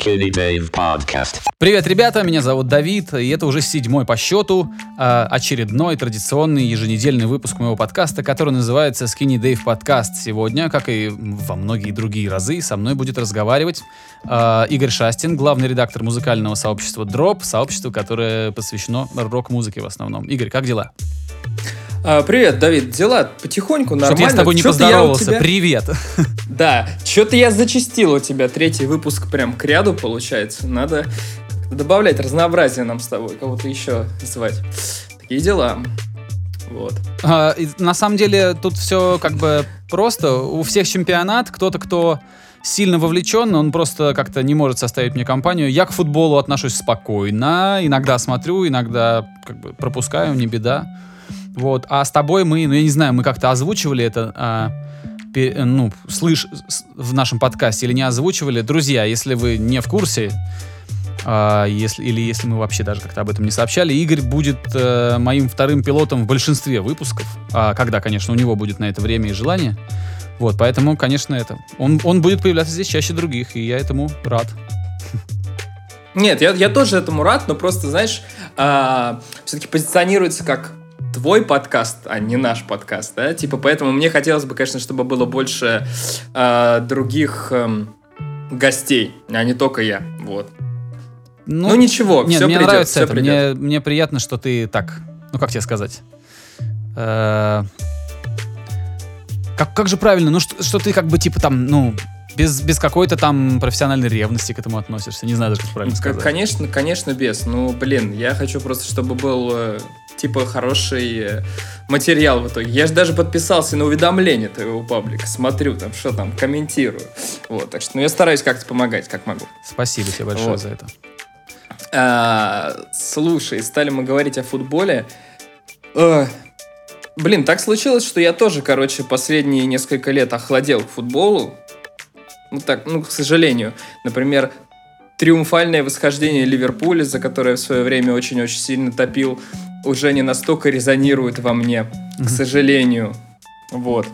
Skinny Dave Podcast. Привет, ребята, меня зовут Давид, и это уже седьмой по счету э, очередной традиционный еженедельный выпуск моего подкаста, который называется Skinny Dave Podcast. Сегодня, как и во многие другие разы, со мной будет разговаривать э, Игорь Шастин, главный редактор музыкального сообщества Drop, сообщество, которое посвящено рок-музыке в основном. Игорь, как дела? А, привет, Давид. Дела потихоньку, нормально. Что-то я с тобой не поздоровался. тебя- Привет. Да, что-то я зачастил у тебя третий выпуск прям к ряду, получается. Надо добавлять разнообразие нам с тобой, кого-то еще звать. Такие дела. Вот. А, и на самом деле тут все как бы просто. У всех чемпионат. Кто-то, кто сильно вовлечен, он просто как-то не может составить мне компанию. Я к футболу отношусь спокойно. Иногда смотрю, иногда как бы пропускаю, не беда. Вот. А с тобой мы, ну я не знаю, мы как-то озвучивали это, а, э, ну, слышь, с- в нашем подкасте или не озвучивали. Друзья, если вы не в курсе, а, если, или если мы вообще даже как-то об этом не сообщали, Игорь будет э, моим вторым пилотом в большинстве выпусков, а, когда, конечно, у него будет на это время и желание. Вот, поэтому, конечно, это. Он, он будет появляться здесь чаще других, и я этому рад. Нет, я, я тоже этому рад, но просто, знаешь, все-таки позиционируется как твой подкаст, а не наш подкаст, да? Типа, поэтому мне хотелось бы, конечно, чтобы было больше а, других эм, гостей, а не только я. Вот. Ну, ничего, Нет, все мне придет, нравится все это. придет. Мне, мне приятно, что ты так. Ну, как тебе сказать? Э, Как, как же правильно? Ну, что, что ты как бы типа там, ну, без, без какой-то там профессиональной ревности к этому относишься. Не знаю даже, как правильно К- сказать. Конечно, конечно, без. Ну, блин, я хочу просто, чтобы был э, типа хороший э, материал в итоге. Я же даже подписался на уведомления твоего паблика. Смотрю там, что там, комментирую. Вот, так что, ну, я стараюсь как-то помогать, как могу. Спасибо тебе большое Вот. за это. А, слушай, стали мы говорить о футболе. Эх, блин, так случилось, что я тоже, короче, последние несколько лет охладел к футболу. Ну так, ну, к сожалению. Например, триумфальное восхождение Ливерпуля, за которое в свое время очень-очень сильно топил, уже не настолько резонирует во мне, к сожалению. Вот.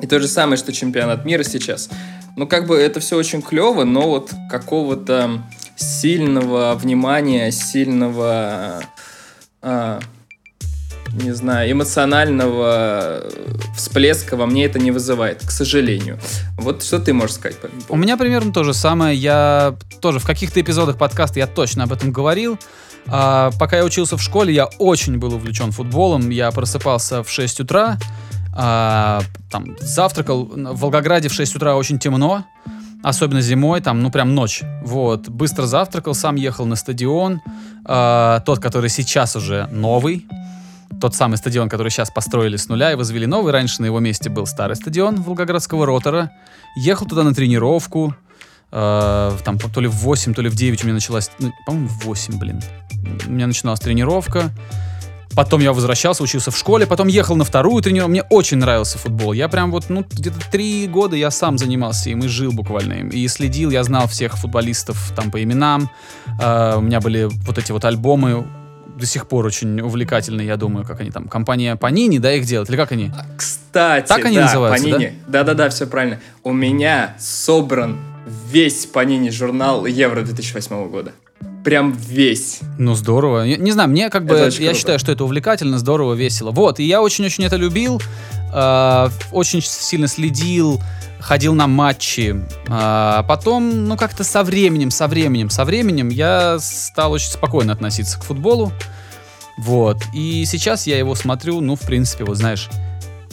И то же самое, что чемпионат мира сейчас. Ну, как бы это все очень клево, но вот какого-то сильного внимания, сильного, а, не знаю, эмоционального всплеска во мне это не вызывает, к сожалению. Вот что ты можешь сказать У меня примерно то же самое. Я тоже в каких-то эпизодах подкаста я точно об этом говорил. А, пока я учился в школе, я очень был увлечен футболом. Я просыпался в 6 утра, а, там завтракал. В Волгограде в 6 утра очень темно, особенно зимой, там, ну прям ночь. Вот, быстро завтракал, сам ехал на стадион, а, тот, который сейчас уже новый. Тот самый стадион, который сейчас построили с нуля и возвели новый. Раньше на его месте был старый стадион Волгоградского ротора. Ехал туда на тренировку. Э, там то ли в 8, то ли в 9 у меня началась... ну, по-моему, в 8, блин. У меня начиналась тренировка. Потом я возвращался, учился в школе, потом ехал на вторую тренировку. Мне очень нравился футбол. Я прям вот, ну, где-то три года я сам занимался им и жил буквально им. И следил, я знал всех футболистов там по именам. Э, у меня были вот эти вот альбомы до сих пор очень увлекательные, я думаю, как они там, компания Panini, да, их делает, или как они? А, Кстати, Так они да, называются, Panini. Да-да-да, все правильно. У меня собран весь Панини журнал Евро 2008 года. Прям весь. Ну, здорово. Я не знаю, мне как бы, Это я очень круто. считаю, что это увлекательно, здорово, весело. Вот, и я очень-очень это любил, э, очень сильно следил, ходил на матчи. А потом, ну, как-то со временем, со временем, со временем я стал очень спокойно относиться к футболу. Вот. И сейчас я его смотрю, ну, в принципе, вот знаешь,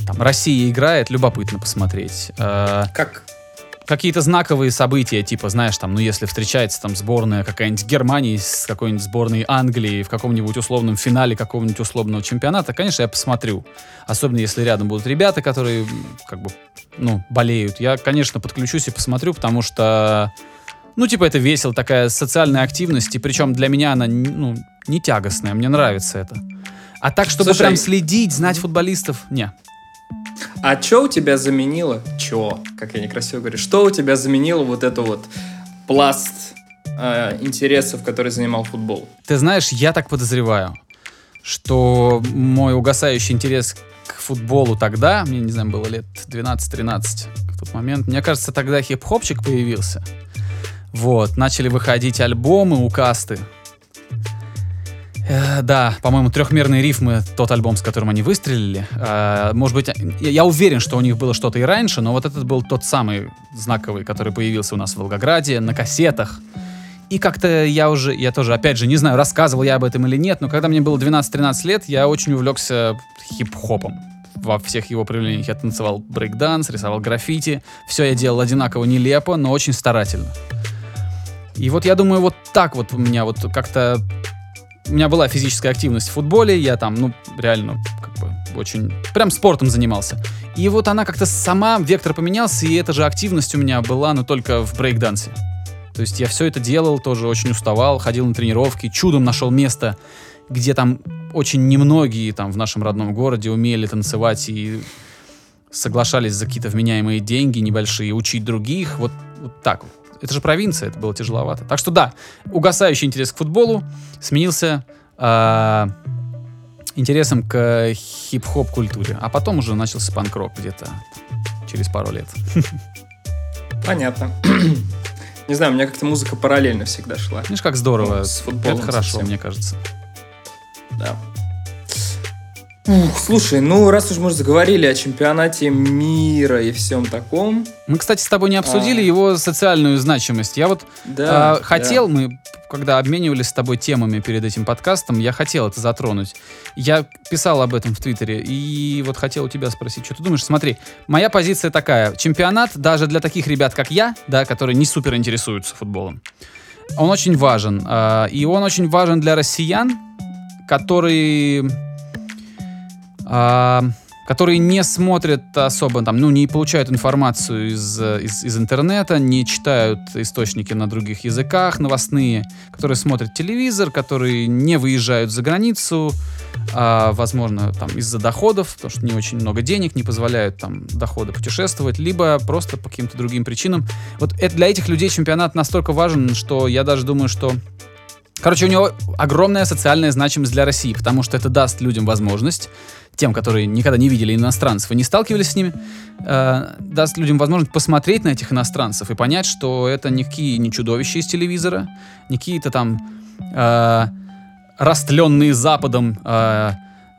там Россия играет, любопытно посмотреть. Э, Как какие-то знаковые события, типа, знаешь, там, ну, если встречается там сборная какая-нибудь Германии с какой-нибудь сборной Англии в каком-нибудь условном финале какого-нибудь условного чемпионата, конечно, я посмотрю. Особенно если рядом будут ребята, которые, как бы, ну, болеют. Я, конечно, подключусь и посмотрю, потому что, ну, типа, это весело, такая социальная активность, и причем для меня она, ну, не тягостная, мне нравится это. А так, чтобы Слушай, прям следить, знать футболистов, не. А что у тебя заменило? Чё? Как я некрасиво говорю. Что у тебя заменило вот это вот пласт э, интересов, который занимал футбол? Ты знаешь, я так подозреваю, что мой угасающий интерес к футболу тогда, мне, не знаю, было лет 12-13 в тот момент, мне кажется, тогда хип-хопчик появился. Вот, начали выходить альбомы у касты. Э, да, по-моему, трехмерные рифмы, тот альбом, с которым они выстрелили. Э, может быть, я, уверен, что у них было что-то и раньше, но вот этот был тот самый знаковый, который появился у нас в Волгограде, на кассетах. И как-то я уже, я тоже, опять же, не знаю, рассказывал я об этом или нет, но когда мне было 12-13 лет, я очень увлекся хип-хопом. Во всех его проявлениях я танцевал брейкданс, рисовал граффити. Все я делал одинаково нелепо, но очень старательно. И вот я думаю, вот так вот у меня вот как-то... У меня была физическая активность в футболе, я там, ну, реально, как бы, очень... Прям спортом занимался. И вот она как-то сама, вектор поменялся, и эта же активность у меня была, но только в брейкдансе. То есть я все это делал, тоже очень уставал, ходил на тренировки, чудом нашел место, где там очень немногие там в нашем родном городе умели танцевать и соглашались за какие-то вменяемые деньги небольшие, учить других. Вот, вот так вот. Это же провинция, это было тяжеловато. Так что да, угасающий интерес к футболу сменился э, интересом к хип-хоп культуре. А потом уже начался панк-рок где-то через пару лет. Понятно. Не знаю, у меня как-то музыка параллельно всегда шла. Видишь, как здорово. Ну, с футболом Это хорошо, совсем. мне кажется. Да. Ух, слушай, ну раз уж мы уже заговорили о чемпионате мира и всем таком, Мы, кстати, с тобой не обсудили А. его социальную значимость. Я вот да, а, хотел, мы, когда обменивались с тобой темами перед этим подкастом, я хотел это затронуть. Я писал об этом в Твиттере, и вот хотел у тебя спросить, что ты думаешь? Смотри, моя позиция такая. Чемпионат, даже для таких ребят, как я, да, которые не супер интересуются футболом, он очень важен. а, И он очень важен для россиян, которые а, которые не смотрят особо, там, ну, не получают информацию из, из, из интернета, не читают источники на других языках новостные, которые смотрят телевизор, которые не выезжают за границу, а, возможно, там, из-за доходов, потому что не очень много денег, не позволяют там доходы путешествовать, либо просто по каким-то другим причинам. Вот это, для этих людей чемпионат настолько важен, что я даже думаю, что Короче, у него огромная социальная значимость для России, потому что это даст людям возможность, тем, которые никогда не видели иностранцев и не сталкивались с ними, э, даст людям возможность посмотреть на этих иностранцев и понять, что это никакие не чудовища из телевизора, не какие-то там э, растленные Западом, э,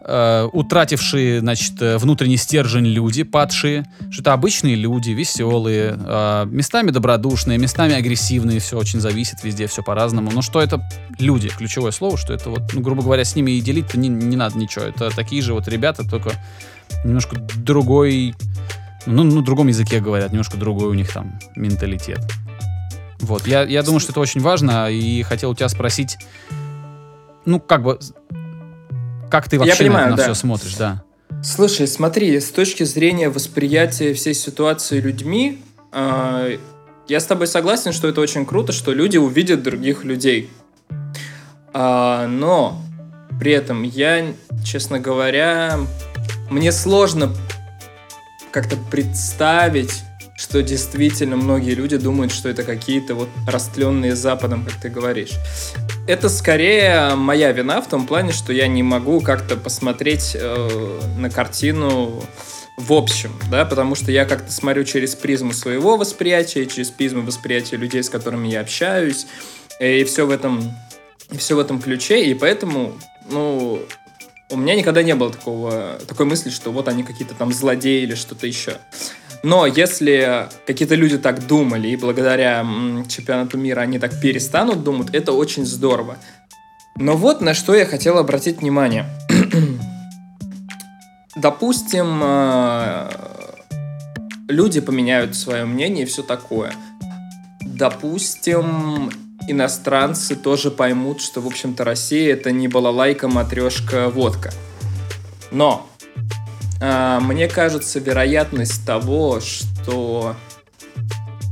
э, утратившие, значит, э, внутренний стержень люди, падшие, что это обычные люди, веселые, э, местами добродушные, местами агрессивные, все очень зависит, везде все по-разному. Но что это люди, ключевое слово, что это вот, ну, грубо говоря, с ними и делить-то не, не надо ничего. Это такие же вот ребята, только немножко другой, ну, ну, другом языке говорят, немножко другой у них там менталитет. Вот, я, я думаю, что это очень важно, и хотел у тебя спросить, ну, как бы, как ты Я вообще на понимаю, на да. все смотришь, да? Слушай, смотри, с точки зрения восприятия всей ситуации людьми, э, я с тобой согласен, что это очень круто, что люди увидят других людей. А, но при этом я, честно говоря, мне сложно как-то представить, что действительно многие люди думают, что это какие-то вот растленные Западом, как ты говоришь. Это скорее моя вина в том плане, что я не могу как-то посмотреть э, на картину в общем, да, потому что я как-то смотрю через призму своего восприятия, через призму восприятия людей, с которыми я общаюсь, и все в этом, все в этом ключе, и поэтому, ну, у меня никогда не было такого, такой мысли, что вот они какие-то там злодеи или что-то еще. Но если какие-то люди так думали, и благодаря чемпионату мира они так перестанут думать, это очень здорово. Но вот на что я хотел обратить внимание. Допустим, э, люди поменяют свое мнение и все такое. Допустим, иностранцы тоже поймут, что, в общем-то, Россия это не балалайка, матрешка, водка. Но мне кажется, вероятность того, что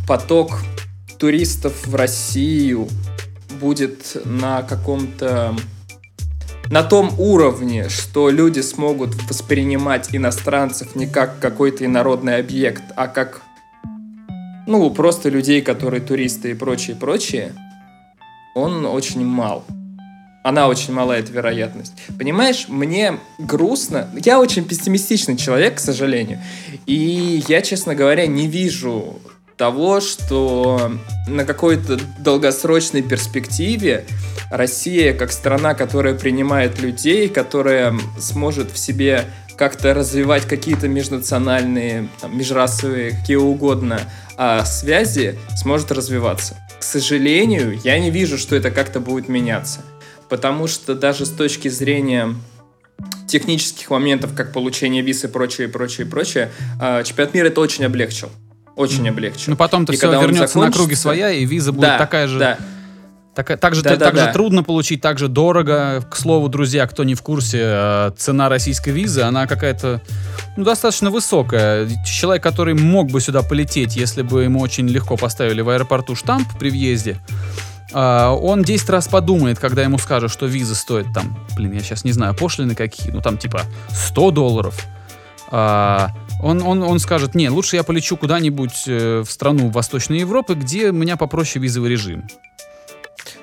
поток туристов в Россию будет на каком-то на том уровне, что люди смогут воспринимать иностранцев не как какой-то инородный объект, а как ну, просто людей, которые туристы и прочее, прочее, он очень мал. Она очень мала, эта вероятность. Понимаешь, мне грустно. Я очень пессимистичный человек, к сожалению. И я, честно говоря, не вижу того, что на какой-то долгосрочной перспективе Россия, как страна, которая принимает людей, которая сможет в себе как-то развивать какие-то межнациональные, там, межрасовые, какие угодно а, связи, сможет развиваться. К сожалению, я не вижу, что это как-то будет меняться. Потому что даже с точки зрения технических моментов, как получение виз и прочее, прочее, прочее, а, чемпионат мира это очень облегчил. Очень облегчил. Ну потом-то И все вернется на круги своя, и виза будет Да, такая же. да. Так, так же, Да, да, так же да. трудно получить, так же дорого. К слову, друзья, кто не в курсе, э, цена российской визы, она какая-то ну, достаточно высокая. Человек, который мог бы сюда полететь, если бы ему очень легко поставили в аэропорту штамп при въезде, а, он 10 раз подумает, когда ему скажут, что виза стоит там, блин, я сейчас не знаю, пошлины какие, ну там типа 100 долларов. А, он, он, он скажет, не, лучше я полечу куда-нибудь э, в страну Восточной Европы, где у меня попроще визовый режим.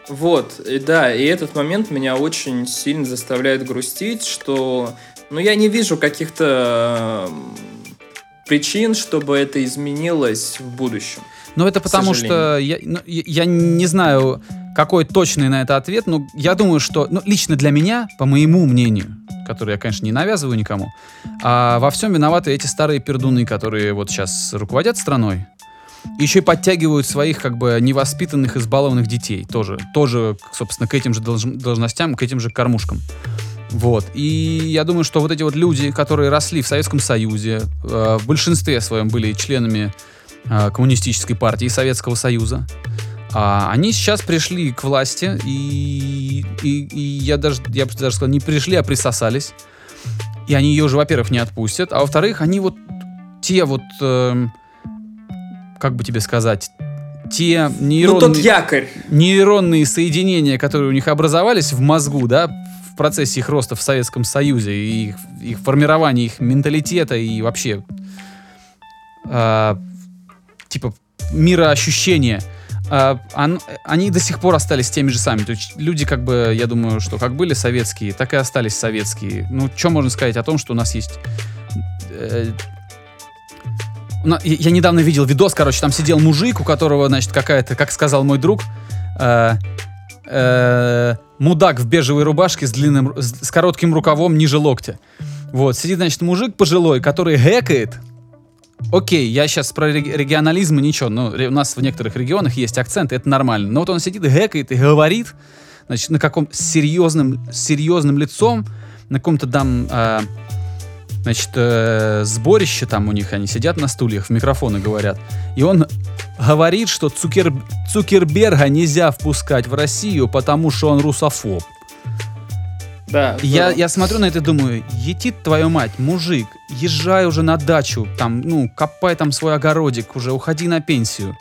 Вот, и да, и этот момент меня очень сильно заставляет грустить, что, ну, я не вижу каких-то причин, чтобы это изменилось в будущем. Ну, это потому что я, ну, я не знаю, какой точный на это ответ, но я думаю, что, ну, лично для меня, по моему мнению, который я, конечно, не навязываю никому, а во всем виноваты эти старые пердуны, которые вот сейчас руководят страной, еще и подтягивают своих как бы невоспитанных, избалованных детей тоже, тоже, собственно, к этим же долж- должностям, к этим же кормушкам. Вот. И я думаю, что вот эти вот люди, которые росли в Советском Союзе, э, в большинстве своем были членами коммунистической партии Советского Союза, а они сейчас пришли к власти, и, и, и я, даже, я бы даже сказал, не пришли, а присосались. И они ее уже, во-первых, не отпустят, а во-вторых, они вот те вот, эм, как бы тебе сказать, те Ну, нейронные тот якорь. нейронные соединения, которые у них образовались в мозгу, да, в процессе их роста в Советском Союзе, и их, их формирования их менталитета и вообще а, типа мироощущения, а, он- они до сих пор остались теми же самыми. То есть люди, как бы, я думаю, что как были советские, так и остались советские. Ну, что можно сказать о том, что у нас есть... э, я недавно видел видос, короче, там сидел мужик, у которого, значит, какая-то, как сказал мой друг, э, э, мудак в бежевой рубашке с длинным, с, коротким рукавом ниже локтя. Вот, сидит, значит, мужик пожилой, который гэкает. Окей, я сейчас про реги- регионализм и ничего, ре- у нас в некоторых регионах есть акцент, это нормально. Но вот он сидит, гэкает и говорит, значит, на каком серьезным, серьезным лицом, на каком-то там, э, значит, э, сборище там у них, они сидят на стульях, в микрофоны говорят. И он говорит, что Цукер... Цукерберга нельзя впускать в Россию, потому что он русофоб. Да. Я, я смотрю на это и думаю, етит твою мать, мужик, езжай уже на дачу, там, ну, копай там свой огородик, уже уходи на пенсию.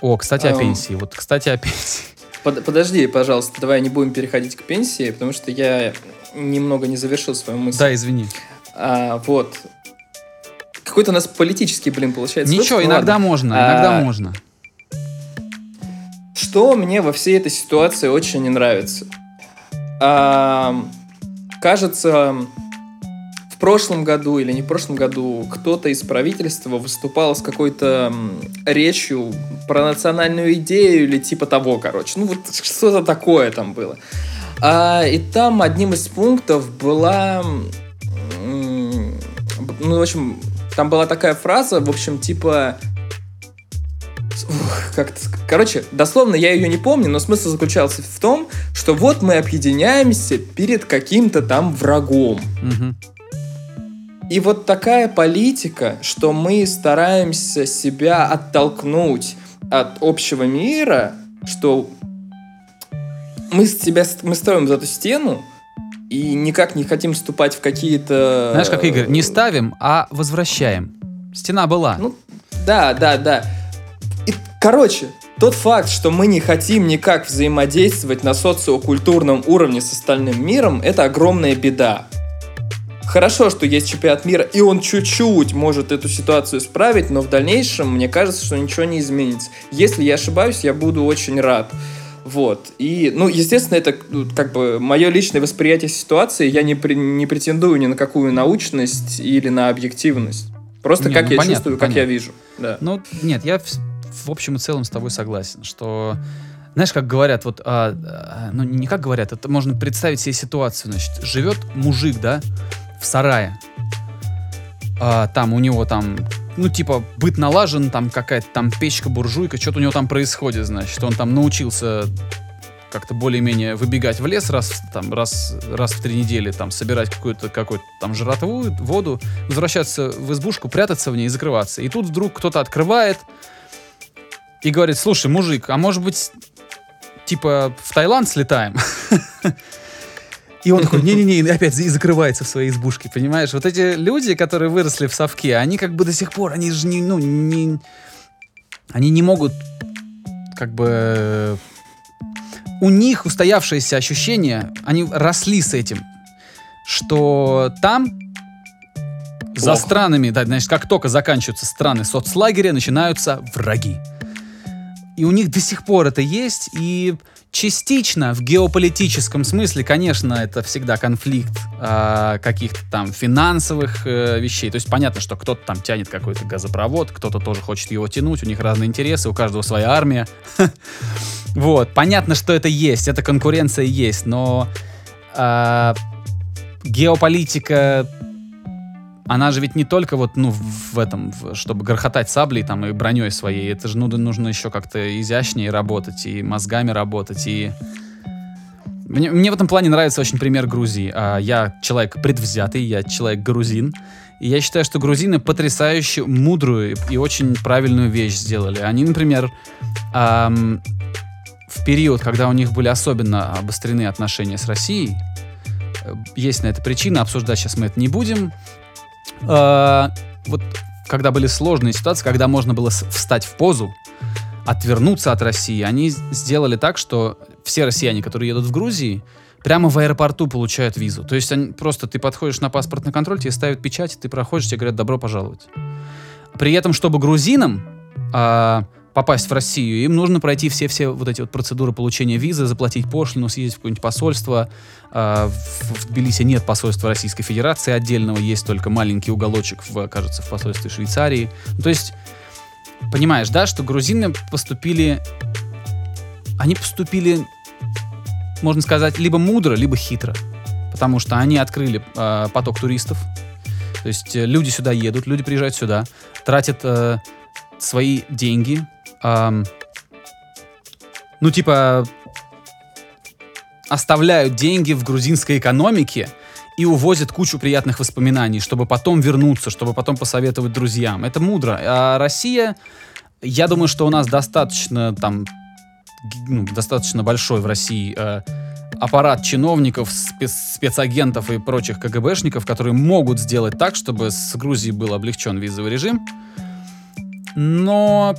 О, кстати, о Ам. пенсии. Вот, кстати, о пенсии. Под- подожди, пожалуйста, давай не будем переходить к пенсии, потому что я немного не завершил свою мысль. Да, извини. А, вот. Какой-то у нас политический, блин, получается. Ничего, выпуск, иногда ладно. можно, А, иногда можно. Что мне во всей этой ситуации очень не нравится? Кажется, в прошлом году или не в прошлом году кто-то из правительства выступал с какой-то речью про национальную идею или типа того, короче. Ну вот что-то такое там было. А, и там одним из пунктов была... Ну, в общем, там была такая фраза, в общем, типа... Как Короче, дословно я ее не помню, но смысл заключался в том, что вот мы объединяемся перед каким-то там врагом. Мгм. И вот такая политика, что мы стараемся себя оттолкнуть от общего мира, что мы с себя мы строим за эту стену и никак не хотим вступать в какие-то. Знаешь, как Игорь, не ставим, а возвращаем. Стена была. Ну, да, да, да. Короче, тот факт, что мы не хотим никак взаимодействовать на социокультурном уровне с остальным миром, это огромная беда. Хорошо, что есть чемпионат мира, и он чуть-чуть может эту ситуацию исправить, но в дальнейшем мне кажется, что ничего не изменится. Если я ошибаюсь, я буду очень рад. Вот. И, ну, естественно, это ну, как бы мое личное восприятие ситуации. Я не, пре- не претендую ни на какую научность или на объективность. Просто Не, как ну, я понятно, чувствую, как понятно. я вижу. Да. Ну, нет, я в, общем и целом с тобой согласен, что, знаешь, как говорят, вот, а, а, ну, не как говорят, это можно представить себе ситуацию, значит, живет мужик, да, в сарае, А, там у него там, ну, типа, быт налажен, там какая-то там печка, буржуйка, что-то у него там происходит, значит, он там научился как-то более-менее выбегать в лес раз, там, раз, раз в три недели, там, собирать какую-то какую там жратву, воду, возвращаться в избушку, прятаться в ней и закрываться. И тут вдруг кто-то открывает и говорит, слушай, мужик, а может быть, типа, в Таиланд слетаем? И он такой, не-не-не, и опять и закрывается в своей избушке, понимаешь? Вот эти люди, которые выросли в совке, они как бы до сих пор, они же не, ну, не... Они не могут как бы... У них устоявшееся ощущение, они росли с этим, что там за Плохо. странами, да, значит, как только заканчиваются страны соцлагеря, начинаются враги. И у них до сих пор это есть, и частично в геополитическом смысле, конечно, это всегда конфликт а, каких-то там финансовых э, вещей. То есть понятно, что кто-то там тянет какой-то газопровод, кто-то тоже хочет его тянуть, у них разные интересы, у каждого своя армия. Вот, понятно, что это есть, эта конкуренция есть, но а, геополитика она же ведь не только вот, ну, в этом, в- чтобы грохотать саблей там и броней своей, это же ну, нужно еще как-то изящнее работать и мозгами работать, и... Мне, мне в этом плане нравится очень пример Грузии. А, я человек предвзятый, я человек грузин, и я считаю, что грузины потрясающе мудрую и очень правильную вещь сделали. Они, например, ам, в период, когда у них были особенно обострены отношения с Россией, э, есть на это причина, обсуждать сейчас мы это не будем, а, вот когда были сложные ситуации, когда можно было встать в позу, отвернуться от России, они сделали так, что все россияне, которые едут в Грузии, прямо в аэропорту получают визу. То есть они, просто ты подходишь на паспортный контроль, тебе ставят печать, ты проходишь, тебе говорят добро пожаловать. При этом, чтобы грузинам а, попасть в Россию, им нужно пройти все-все вот эти вот процедуры получения визы, заплатить пошлину, съездить в какое-нибудь посольство. А, в, в Тбилиси нет посольства Российской Федерации отдельного, есть только маленький уголочек, в, кажется, в посольстве Швейцарии. Ну, то есть, понимаешь, да, что грузины поступили... Они поступили, можно сказать, либо мудро, либо хитро. Потому что они открыли а, поток туристов. То есть э, люди сюда едут, люди приезжают сюда, тратят э, свои деньги. Ам, ну, типа, оставляют деньги в грузинской экономике и увозят кучу приятных воспоминаний, чтобы потом вернуться, чтобы потом посоветовать друзьям. Это мудро. А Россия, я думаю, что у нас достаточно там, ну, достаточно большой в России э, аппарат чиновников, спец- спецагентов и прочих КГБшников, которые могут сделать так, чтобы с Грузией был облегчен визовый режим. Но,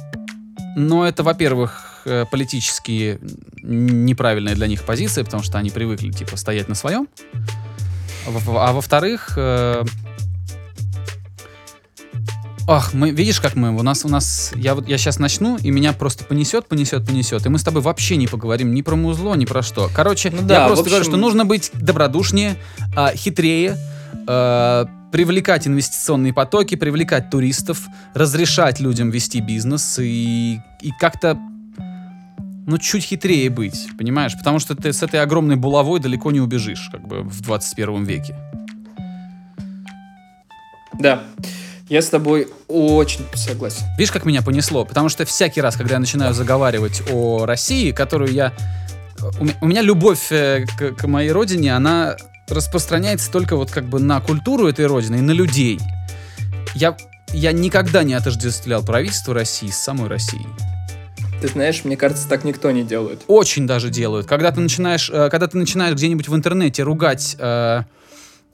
но это, во-первых, э, политически неправильная для них позиция, потому что они привыкли, типа, стоять на своем. А во- во-вторых, э, Ах, мы, видишь, как мы, у нас, у нас, я вот, я сейчас начну, и меня просто понесет, понесет, понесет, и мы с тобой вообще не поговорим ни про музло, ни про что. Короче, Ну да, я просто общем- говорю, что нужно быть добродушнее, а, хитрее, а, привлекать инвестиционные потоки, привлекать туристов, разрешать людям вести бизнес и, и как-то ну, чуть хитрее быть, понимаешь? Потому что ты с этой огромной булавой далеко не убежишь, как бы, в 21 веке. Да, я с тобой очень согласен. Видишь, как меня понесло? Потому что всякий раз, когда я начинаю заговаривать о России, которую я... У ме- у меня любовь э, к, к моей родине, она распространяется только вот как бы на культуру этой родины и на людей. Я, я никогда не отождествлял правительство России с самой Россией. Ты знаешь, мне кажется, так никто не делает. Очень даже делают. Когда ты начинаешь, э, когда ты начинаешь где-нибудь в интернете ругать э,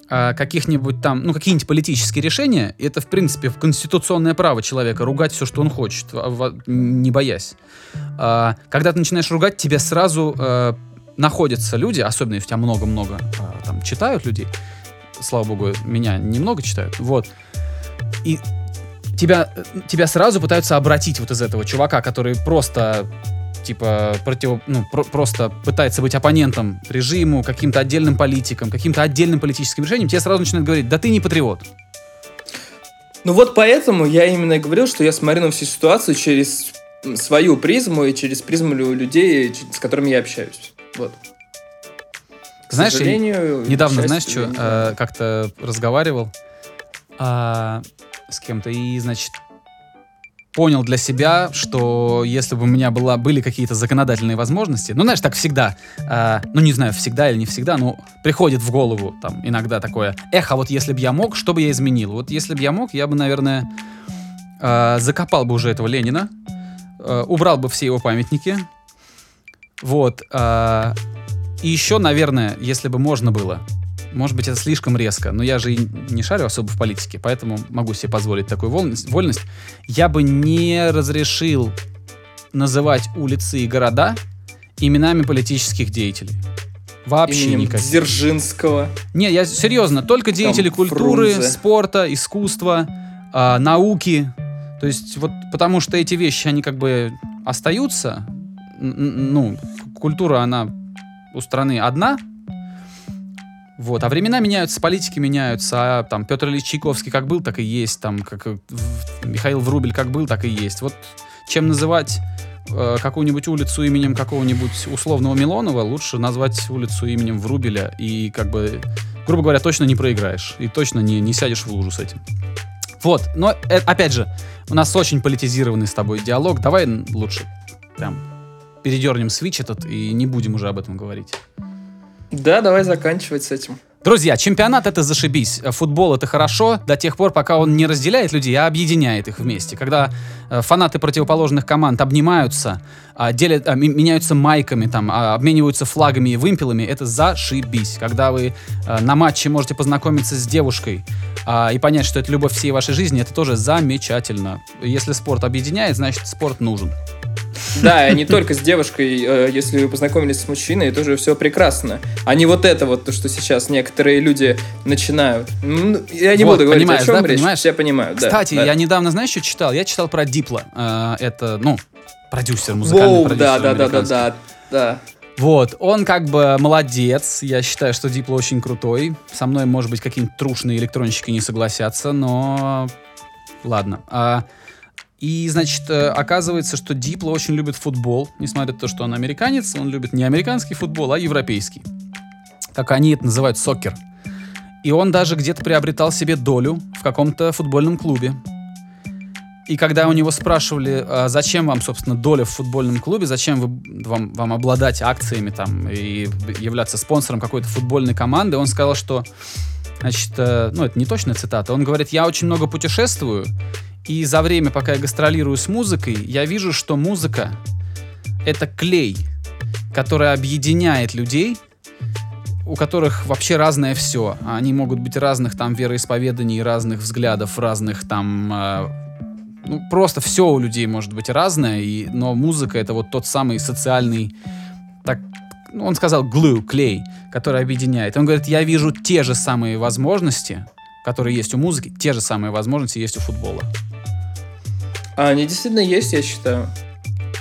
э, каких-нибудь там, ну, какие-нибудь политические решения, это, в принципе, конституционное право человека ругать все, что он хочет, в- в- не боясь. А, когда ты начинаешь ругать, тебе сразу находятся люди, особенно если у тебя много-много э, там читают людей, слава богу, меня немного читают, вот, и тебя, тебя сразу пытаются обратить вот из этого чувака, который просто типа против, ну, про- просто пытается быть оппонентом режиму, каким-то отдельным политикам, каким-то отдельным политическим решением, тебе сразу начинают говорить, да ты не патриот. Ну вот поэтому я именно и говорил, что я смотрю на всю ситуацию через свою призму и через призму людей, с которыми я общаюсь. Вот. К знаешь, недавно, знаешь, что, э, как-то разговаривал э, с кем-то, и, значит, понял для себя, что если бы у меня была, были какие-то законодательные возможности, ну, знаешь, так всегда, э, ну, не знаю, всегда или не всегда, но приходит в голову там иногда такое, эх, а вот если бы я мог, что бы я изменил? Вот если бы я мог, я бы, наверное, э, закопал бы уже этого Ленина, э, убрал бы все его памятники, вот, э, и еще, наверное, если бы можно было, может быть, это слишком резко, но я же и не шарю особо в политике, поэтому могу себе позволить такую вольность. вольность. Я бы не разрешил называть улицы и города именами политических деятелей. Вообще Именем никак. Дзержинского. Не, я серьезно, только деятели Там культуры, Фрунзе. спорта, искусства, э, науки. То есть вот потому что эти вещи, они как бы остаются. Ну, культура, она у страны одна, вот, а времена меняются, политики меняются, а там Петр Ильич Чайковский как был, так и есть, там, как Михаил Врубель как был, так и есть. Вот чем называть э, какую-нибудь улицу именем какого-нибудь условного Милонова, лучше назвать улицу именем Врубеля, и как бы, грубо говоря, точно не проиграешь, и точно не, не сядешь в лужу с этим. Вот, но, э, опять же, у нас очень политизированный с тобой диалог, давай лучше прям передернем свич этот и не будем уже об этом говорить. Да, давай заканчивать с этим. Друзья, чемпионат это зашибись. Футбол это хорошо до тех пор, пока он не разделяет людей, а объединяет их вместе. Когда э, фанаты противоположных команд обнимаются, э, делят, э, меняются майками, там, э, обмениваются флагами и вымпелами, это зашибись. Когда вы э, на матче можете познакомиться с девушкой и понять, что это любовь всей вашей жизни, это тоже замечательно. Если спорт объединяет, значит спорт нужен. Да, и не только с девушкой, э, если вы познакомились с мужчиной, тоже все прекрасно. А не вот это вот, то, что сейчас некоторые люди начинают. Я не вот, буду говорить, о чем да, речь, понимаешь? все понимают. Кстати, да, я недавно, знаешь, что читал? Я читал про Дипло. Э, это, ну, продюсер, музыкальный Воу, продюсер. Да, да, да, да, да, да. Вот, он как бы молодец. Я считаю, что Дипло очень крутой. Со мной, может быть, какие-нибудь трушные электронщики не согласятся, но ладно. А, и, значит, э, оказывается, что Дипло очень любит футбол. Несмотря на то, что он американец, он любит не американский футбол, а европейский. Как они это называют, сокер. И он даже где-то приобретал себе долю в каком-то футбольном клубе. И когда у него спрашивали, а зачем вам, собственно, доля в футбольном клубе, зачем вы, вам, вам обладать акциями там и являться спонсором какой-то футбольной команды, он сказал, что, значит, э, ну это не точная цитата, он говорит, я очень много путешествую, и за время, пока я гастролирую с музыкой, я вижу, что музыка — это клей, который объединяет людей, у которых вообще разное все. Они могут быть разных там вероисповеданий, разных взглядов, разных там... Э, ну, просто все у людей может быть разное, и, но музыка — это вот тот самый социальный... Так, ну, он сказал glue, клей, который объединяет. Он говорит, я вижу те же самые возможности, которые есть у музыки, те же самые возможности есть у футбола. А они действительно есть, я считаю.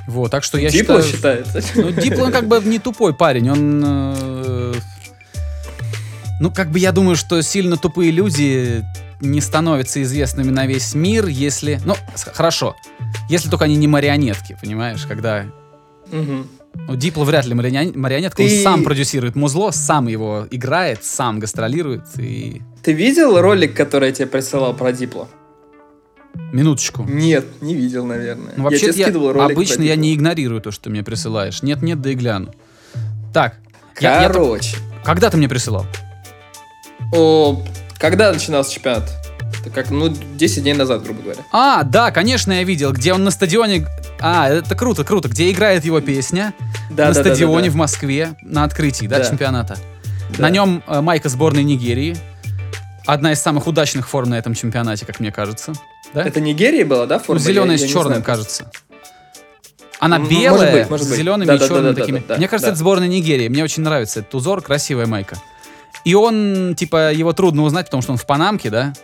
Вот, так что я Дипло считаю... считает. Ну, Дипло, он как бы не тупой парень, он... Э, ну, как бы я думаю, что сильно тупые люди не становятся известными на весь мир, если... Ну, хорошо. Если только они не марионетки, понимаешь, когда... Угу. Ну, Дипло вряд ли марионетка, Ты... он сам продюсирует музло, сам его играет, сам гастролирует и... Ты видел ролик, который я тебе присылал про Дипло? Минуточку. Нет, не видел, наверное. Ну, вообще, я, я обычно я не игнорирую то, что ты мне присылаешь. Нет, нет, да и гляну. Так. Короче. Я, я, когда ты мне присылал? О, когда начинался чемпионат? Это как, ну, 10 дней назад, грубо говоря. А, да, конечно, я видел, где он на стадионе... А, это круто, круто. Где играет его песня. Да, на да, стадионе да, да, да. в Москве на открытии, да, да. чемпионата. Да. На нем э, майка сборной Нигерии. Одна из самых удачных форм на этом чемпионате, как мне кажется. Да? Это Нигерия была, да, форма? Ну, зеленая с черным, кажется. Она белая, может быть, может быть. с зелеными да, и да, черными да, такими. Да, да, Мне кажется, да. это сборная Нигерии. Мне очень нравится этот узор, красивая майка. И он, типа, его трудно узнать, потому что он в Панамке, да?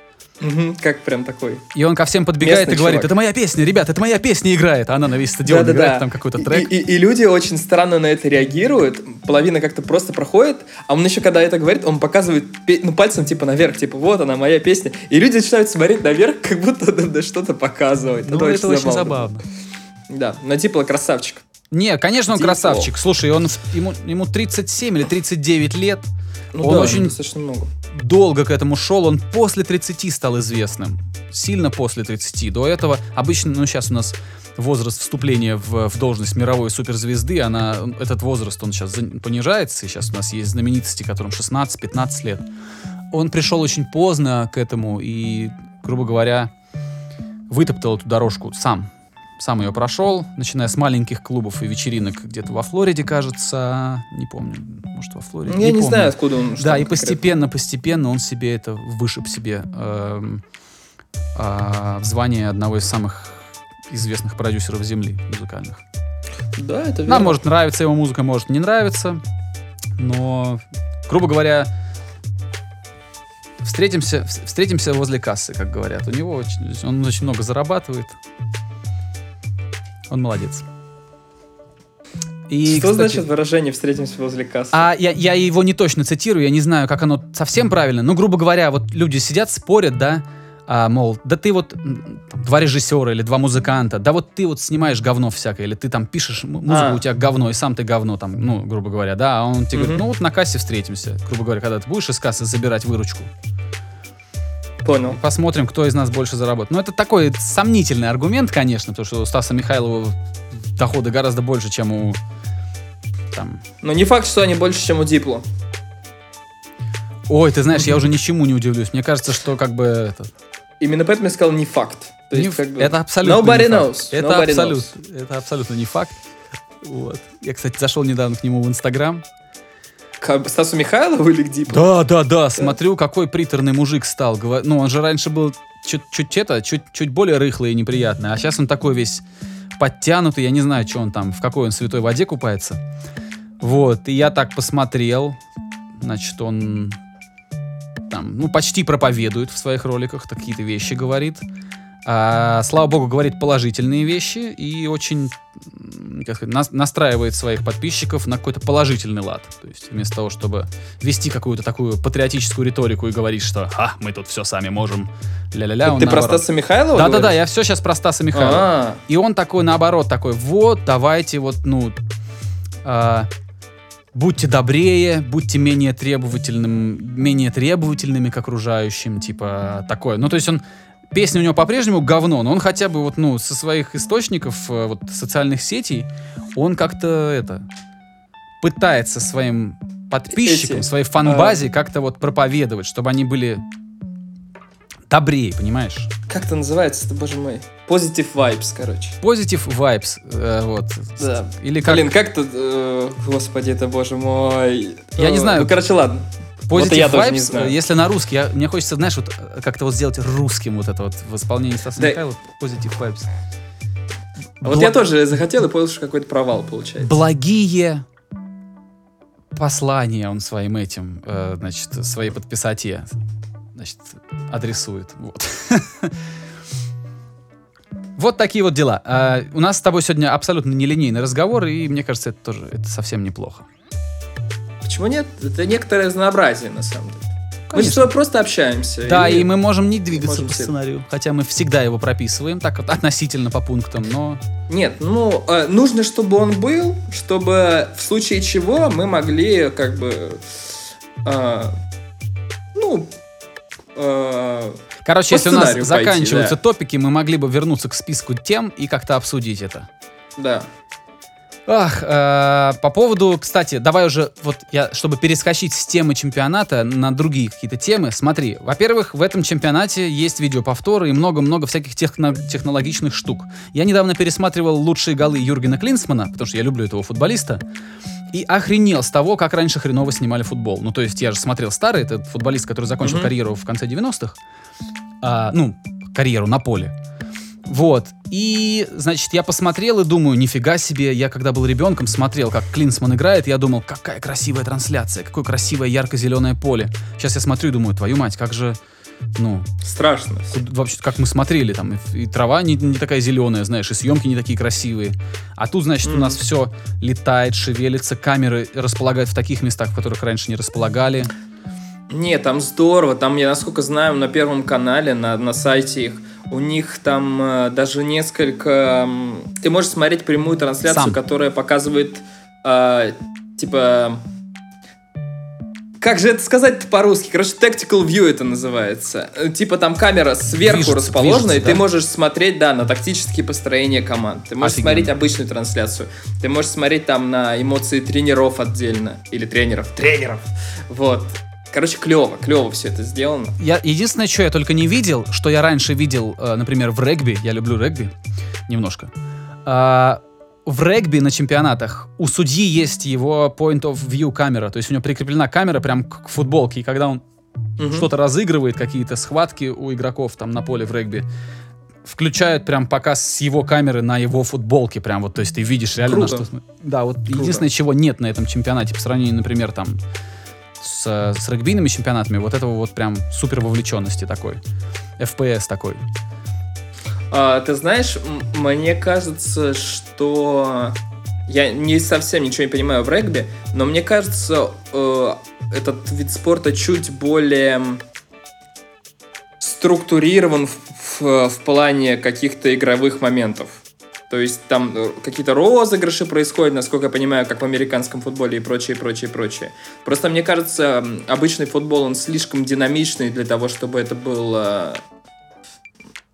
Угу, как прям такой. И он ко всем подбегает Местный и говорит, чувак. это моя песня, ребят, это моя песня играет. А она на весь стадион да, играет, да, да. там какой-то трек. И, и, и люди очень странно на это реагируют. половина как-то просто проходит, а он еще, когда это говорит, он показывает ну, пальцем типа наверх, типа вот она, моя песня. И люди начинают смотреть наверх, как будто им что-то показывает. Ну, это очень забавно. Да, но Дипло красавчик. Не, конечно, он Дипло. красавчик. Слушай, он ему, ему 37 или 39 лет. Ну Он да, очень- достаточно много. Долго к этому шел, он после 30 стал известным. Сильно после 30. До этого обычно, ну сейчас у нас возраст вступления в, в должность мировой суперзвезды, она, этот возраст, он сейчас понижается, сейчас у нас есть знаменитости, которым 16-15 лет. Он пришел очень поздно к этому и, грубо говоря, вытоптал эту дорожку сам. Сам ее прошел, начиная с маленьких клубов и вечеринок где-то во Флориде, кажется, не помню, может во Флориде. Я не, помню. знаю, откуда он. Да, и постепенно, постепенно он себе это вышиб себе эм, а, в звание одного из самых известных продюсеров земли музыкальных. Да, это верно. Нам может нравиться его музыка, может не нравиться, но, грубо говоря, встретимся, вс- встретимся возле кассы, как говорят. У него очень, он очень много зарабатывает. Он молодец. И, Что кстати, значит выражение «встретимся возле кассы»? а я, я его не точно цитирую, я не знаю, как оно совсем правильно. Ну, грубо говоря, вот люди сидят, спорят, да, а, мол, да ты вот там, два режиссера или два музыканта, да вот ты вот снимаешь говно всякое, или ты там пишешь музыку, А. у тебя говно, и сам ты говно, там, ну, грубо говоря, да, а он тебе говорит, Мгм. ну вот на кассе встретимся, грубо говоря, когда ты будешь из кассы забирать выручку, Понял. посмотрим, кто из нас больше заработает. Ну, это такой сомнительный аргумент, конечно, потому что у Стаса Михайлова доходы гораздо больше, чем у там, Но не факт, что они больше, чем у Дипло. Ой, ты знаешь, я уже ничему не удивлюсь. Мне кажется, что как бы это, Именно поэтому я сказал не факт. То не есть, как бы, это абсолютно Nobody не факт. knows. Это Nobody абсолютно, knows. это абсолютно не факт. Вот. Я, кстати, зашел недавно к нему в Инстаграм. К Стасу Михайлову или к Дипло? Да, да, да. Смотрю, какой приторный мужик стал. Ну, он же раньше был чуть, чуть это, чуть, чуть более рыхлый и неприятный, а сейчас он такой весь подтянутый. Я не знаю, что он там, в какой он святой воде купается. Вот. И я так посмотрел. Значит, он там, ну, почти проповедует в своих роликах, какие-то вещи говорит. А, слава богу, говорит положительные вещи и очень как сказать, нас- настраивает своих подписчиков на какой-то положительный лад. То есть вместо того, чтобы вести какую-то такую патриотическую риторику и говорить, что «А, мы тут все сами можем», ля-ля-ля, Ты про наоборот. Стаса Михайлова Да-да-да, я все сейчас про Стаса Михайлова. А, И он такой, наоборот, такой, вот, давайте вот, ну, а, будьте добрее, будьте менее требовательным, менее требовательными к окружающим, типа, такое. Ну, то есть он, песня у него по-прежнему говно, но он хотя бы вот, ну, со своих источников, э, вот, социальных сетей, он как-то, это, пытается своим подписчикам, Эти, своей фанбазе как-то вот проповедовать, чтобы они были добрее, понимаешь? как это называется-то, боже мой? Positive vibes, короче. Positive vibes, э, вот. Да. Или как Блин, как-то... э, господи, это боже мой. Я не Э, знаю. Ну, короче, ладно. Вот Positive не vibes, если на русский, я, мне хочется, знаешь, вот э, как-то вот сделать русским вот это вот в исполнении Стаса Да. Михайлова. Positive vibes. А Вот Бла- я тоже захотел и понял, что какой-то провал получается. Благие послания он своим этим, э, значит, своей подписоте, значит, адресует. Вот. Вот такие вот дела. А, у нас с тобой сегодня абсолютно нелинейный разговор, и мне кажется, это тоже это совсем неплохо. Почему нет? Это некоторое разнообразие, на самом деле. Мы Конечно. с тобой просто общаемся. Да, и мы можем не двигаться можем по сценарию, хотя мы всегда его прописываем, так вот относительно по пунктам, но Нет, ну, э, нужно, чтобы он был, чтобы в случае чего мы могли, как бы, э, ну, э, Короче, если у нас пойти, заканчиваются да. топики, мы могли бы вернуться к списку тем и как-то обсудить это. да. Ах, э, по поводу, кстати, давай уже, вот я, чтобы перескочить с темы чемпионата на другие какие-то темы, смотри, во-первых, в этом чемпионате есть видеоповторы и много-много всяких техно- технологичных штук. Я недавно пересматривал лучшие голы Юргена Клинсмана, потому что я люблю этого футболиста, и охренел с того, как раньше хреново снимали футбол. Ну, то есть я же смотрел старый, это футболист, который закончил Мгм. карьеру в конце 90-х, а, ну, карьеру на поле. Вот. И, значит, я посмотрел и думаю, нифига себе, я когда был ребенком смотрел, как Клинсман играет, я думал, какая красивая трансляция, какое красивое ярко-зеленое поле. Сейчас я смотрю и думаю, твою мать, как же, ну, Страшно. Куда- вообще, как мы смотрели, там, и, и трава не, не такая зеленая, знаешь, и съемки не такие красивые. А тут, значит, у Мгм. нас все летает, шевелится, камеры располагают в таких местах, в которых раньше не располагали. Не, там здорово. Там, я насколько знаю, на Первом канале, на, на сайте их, у них там э, даже несколько... Ты можешь смотреть прямую трансляцию, Сам. которая показывает, э, типа... Как же это сказать по-русски? Короче, tactical view это называется. Э, Типа там камера сверху Движется, расположена, и движется, ты да? можешь смотреть, да, на тактические построения команд. Ты можешь Офигенно. смотреть обычную трансляцию. Ты можешь смотреть там на эмоции тренеров отдельно. Или тренеров. Тренеров! Вот. Короче, клево, клево все это сделано. Я, единственное, что я только не видел, что я раньше видел, э, например, в регби, я люблю регби немножко, А, в регби на чемпионатах у судьи есть его point of view камера, то есть у него прикреплена камера прям к, к футболке, и когда он Мгм. что-то разыгрывает, какие-то схватки у игроков там на поле в регби, включают прям показ с его камеры на его футболке, прям вот, то есть ты видишь реально Круто. что Да, вот единственное, чего нет на этом чемпионате по сравнению, например, там с, с регбийными чемпионатами, вот этого вот прям супер вовлеченности такой, FPS такой. А, ты знаешь, мне кажется, что я не совсем ничего не понимаю в регби, но мне кажется, э, этот вид спорта чуть более структурирован в, в- в плане каких-то игровых моментов. То есть там э, какие-то розыгрыши происходят, насколько я понимаю, как в американском футболе и прочее, прочее, прочее. Просто мне кажется, обычный футбол, он слишком динамичный для того, чтобы это было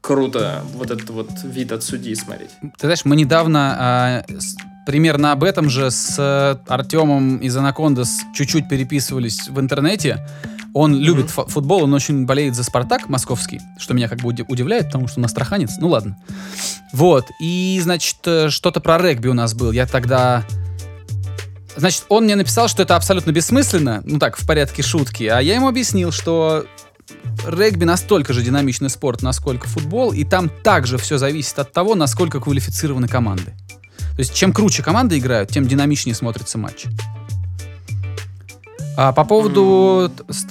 круто, вот этот вот вид от судьи смотреть. Ты знаешь, мы недавно а, с- примерно об этом же с э, Артемом из Анакондас чуть-чуть переписывались в интернете. Он любит фа- футбол, он очень болеет за Спартак московский, что меня как бы уди- удивляет, потому что он астраханец. Ну ладно. Вот. И, значит, э, что-то про регби у нас был. Я тогда... Значит, он мне написал, что это абсолютно бессмысленно, ну так, в порядке шутки, а я ему объяснил, что регби настолько же динамичный спорт, насколько футбол, и там также все зависит от того, насколько квалифицированы команды. То есть, чем круче команды играют, тем динамичнее смотрится матч. А по поводу...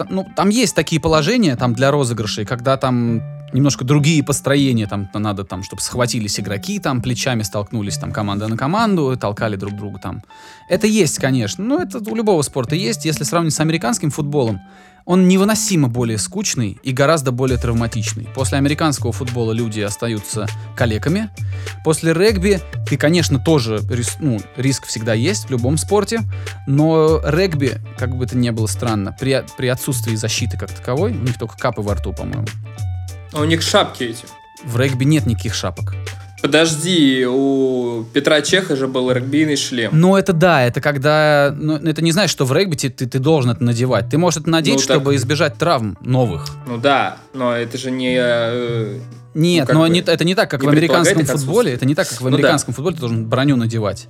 Ну, там есть такие положения там для розыгрышей, когда там немножко другие построения, там надо, там, чтобы схватились игроки, там плечами столкнулись, там команда на команду, толкали друг друга там. Это есть, конечно, но это у любого спорта есть. Если сравнить с американским футболом, он невыносимо более скучный и гораздо более травматичный. После американского футбола люди остаются калеками. После регби ты, конечно, тоже рис- ну, риск всегда есть в любом спорте, но регби, как бы это ни было странно, при, при отсутствии защиты как таковой, у них только капы во рту, по-моему. А у них шапки эти. В регби нет никаких шапок. Подожди, у Петра Чеха же был регбийный шлем. Ну, это да, это когда... Ну, это не значит, что в регби ты, ты, ты должен это надевать. Ты можешь это надеть, Ну, так- чтобы избежать травм новых. Ну да, но это же не... э, Нет, как но не- это не так, как не в американском футболе. Это не так, как в Ну да. американском футболе, ты должен броню надевать.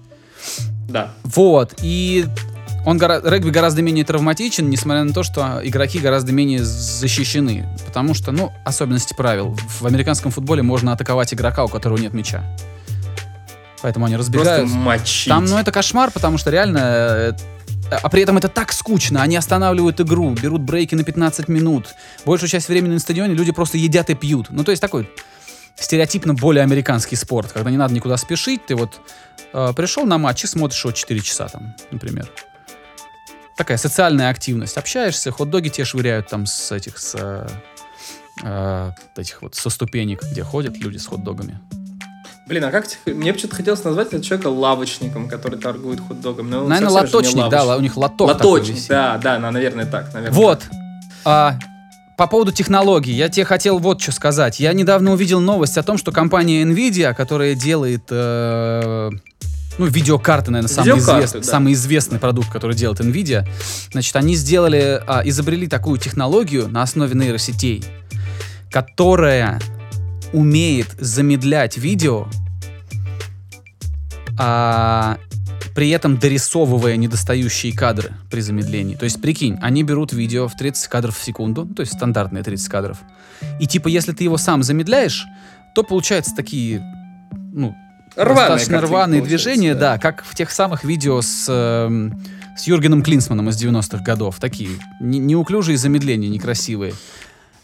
Да. Вот, и он гора- регби гораздо менее травматичен, несмотря на то, что игроки гораздо менее защищены. Потому что, ну, особенности правил. В американском футболе можно атаковать игрока, у которого нет мяча. Поэтому они Просто разбегаются. мочить. Там, ну, это кошмар, потому что реально... э, А при этом это так скучно. Они останавливают игру, берут брейки на 15 минут. Большую часть времени на стадионе люди просто едят и пьют. Ну, то есть такой стереотипно более американский спорт, когда не надо никуда спешить. Ты вот э, пришел на матч и смотришь его 4 часа там, например. Такая социальная активность. Общаешься, хот-доги тебе швыряют там с этих, с э, э, этих вот со ступенек, где ходят люди с хот-догами. Блин, а как тебе- Мне почему-то хотелось назвать этого человека лавочником, который торгует хот-догом. но Наверное, лоточник, да, у них лоток Лоточник, да, да, наверное, так. Наверное, Вот. так. А, по поводу технологий, я тебе хотел вот что сказать. Я недавно увидел новость о том, что компания Nvidia, которая делает э, ну, видеокарты, наверное, самый, Видеокарты, известный, да. самый известный продукт, который делает Nvidia, значит, они сделали, а, изобрели такую технологию на основе нейросетей, которая умеет замедлять видео, а, при этом дорисовывая недостающие кадры при замедлении. То есть, прикинь, они берут видео в 30 кадров в секунду, ну, то есть стандартные 30 кадров, и типа, если ты его сам замедляешь, то получаются такие, ну, Рваная достаточно рваные движения, да. как в тех самых видео с, эм, с Юргеном Клинсманом из 90-х годов. Такие не- неуклюжие замедления, некрасивые.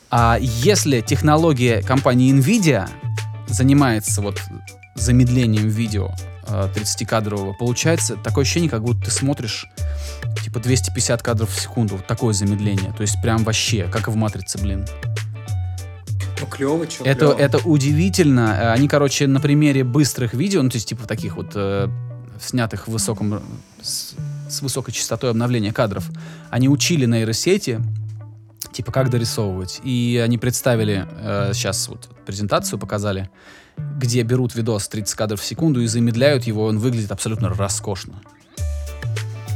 А если технология компании Nvidia занимается вот замедлением видео э, 30-кадрового, получается такое ощущение, как будто ты смотришь типа 250 кадров в секунду. Вот такое замедление. То есть прям вообще, как и в «Матрице», блин. Ну, клево, что Это, это удивительно. Э, Они, короче, на примере быстрых видео, ну, то есть, типа, таких вот э, снятых в высоком, с, с высокой частотой обновления кадров, они учили нейросети, типа, как дорисовывать. И они представили, э, сейчас вот презентацию показали, где берут видос 30 кадров в секунду и замедляют его, он выглядит абсолютно роскошно.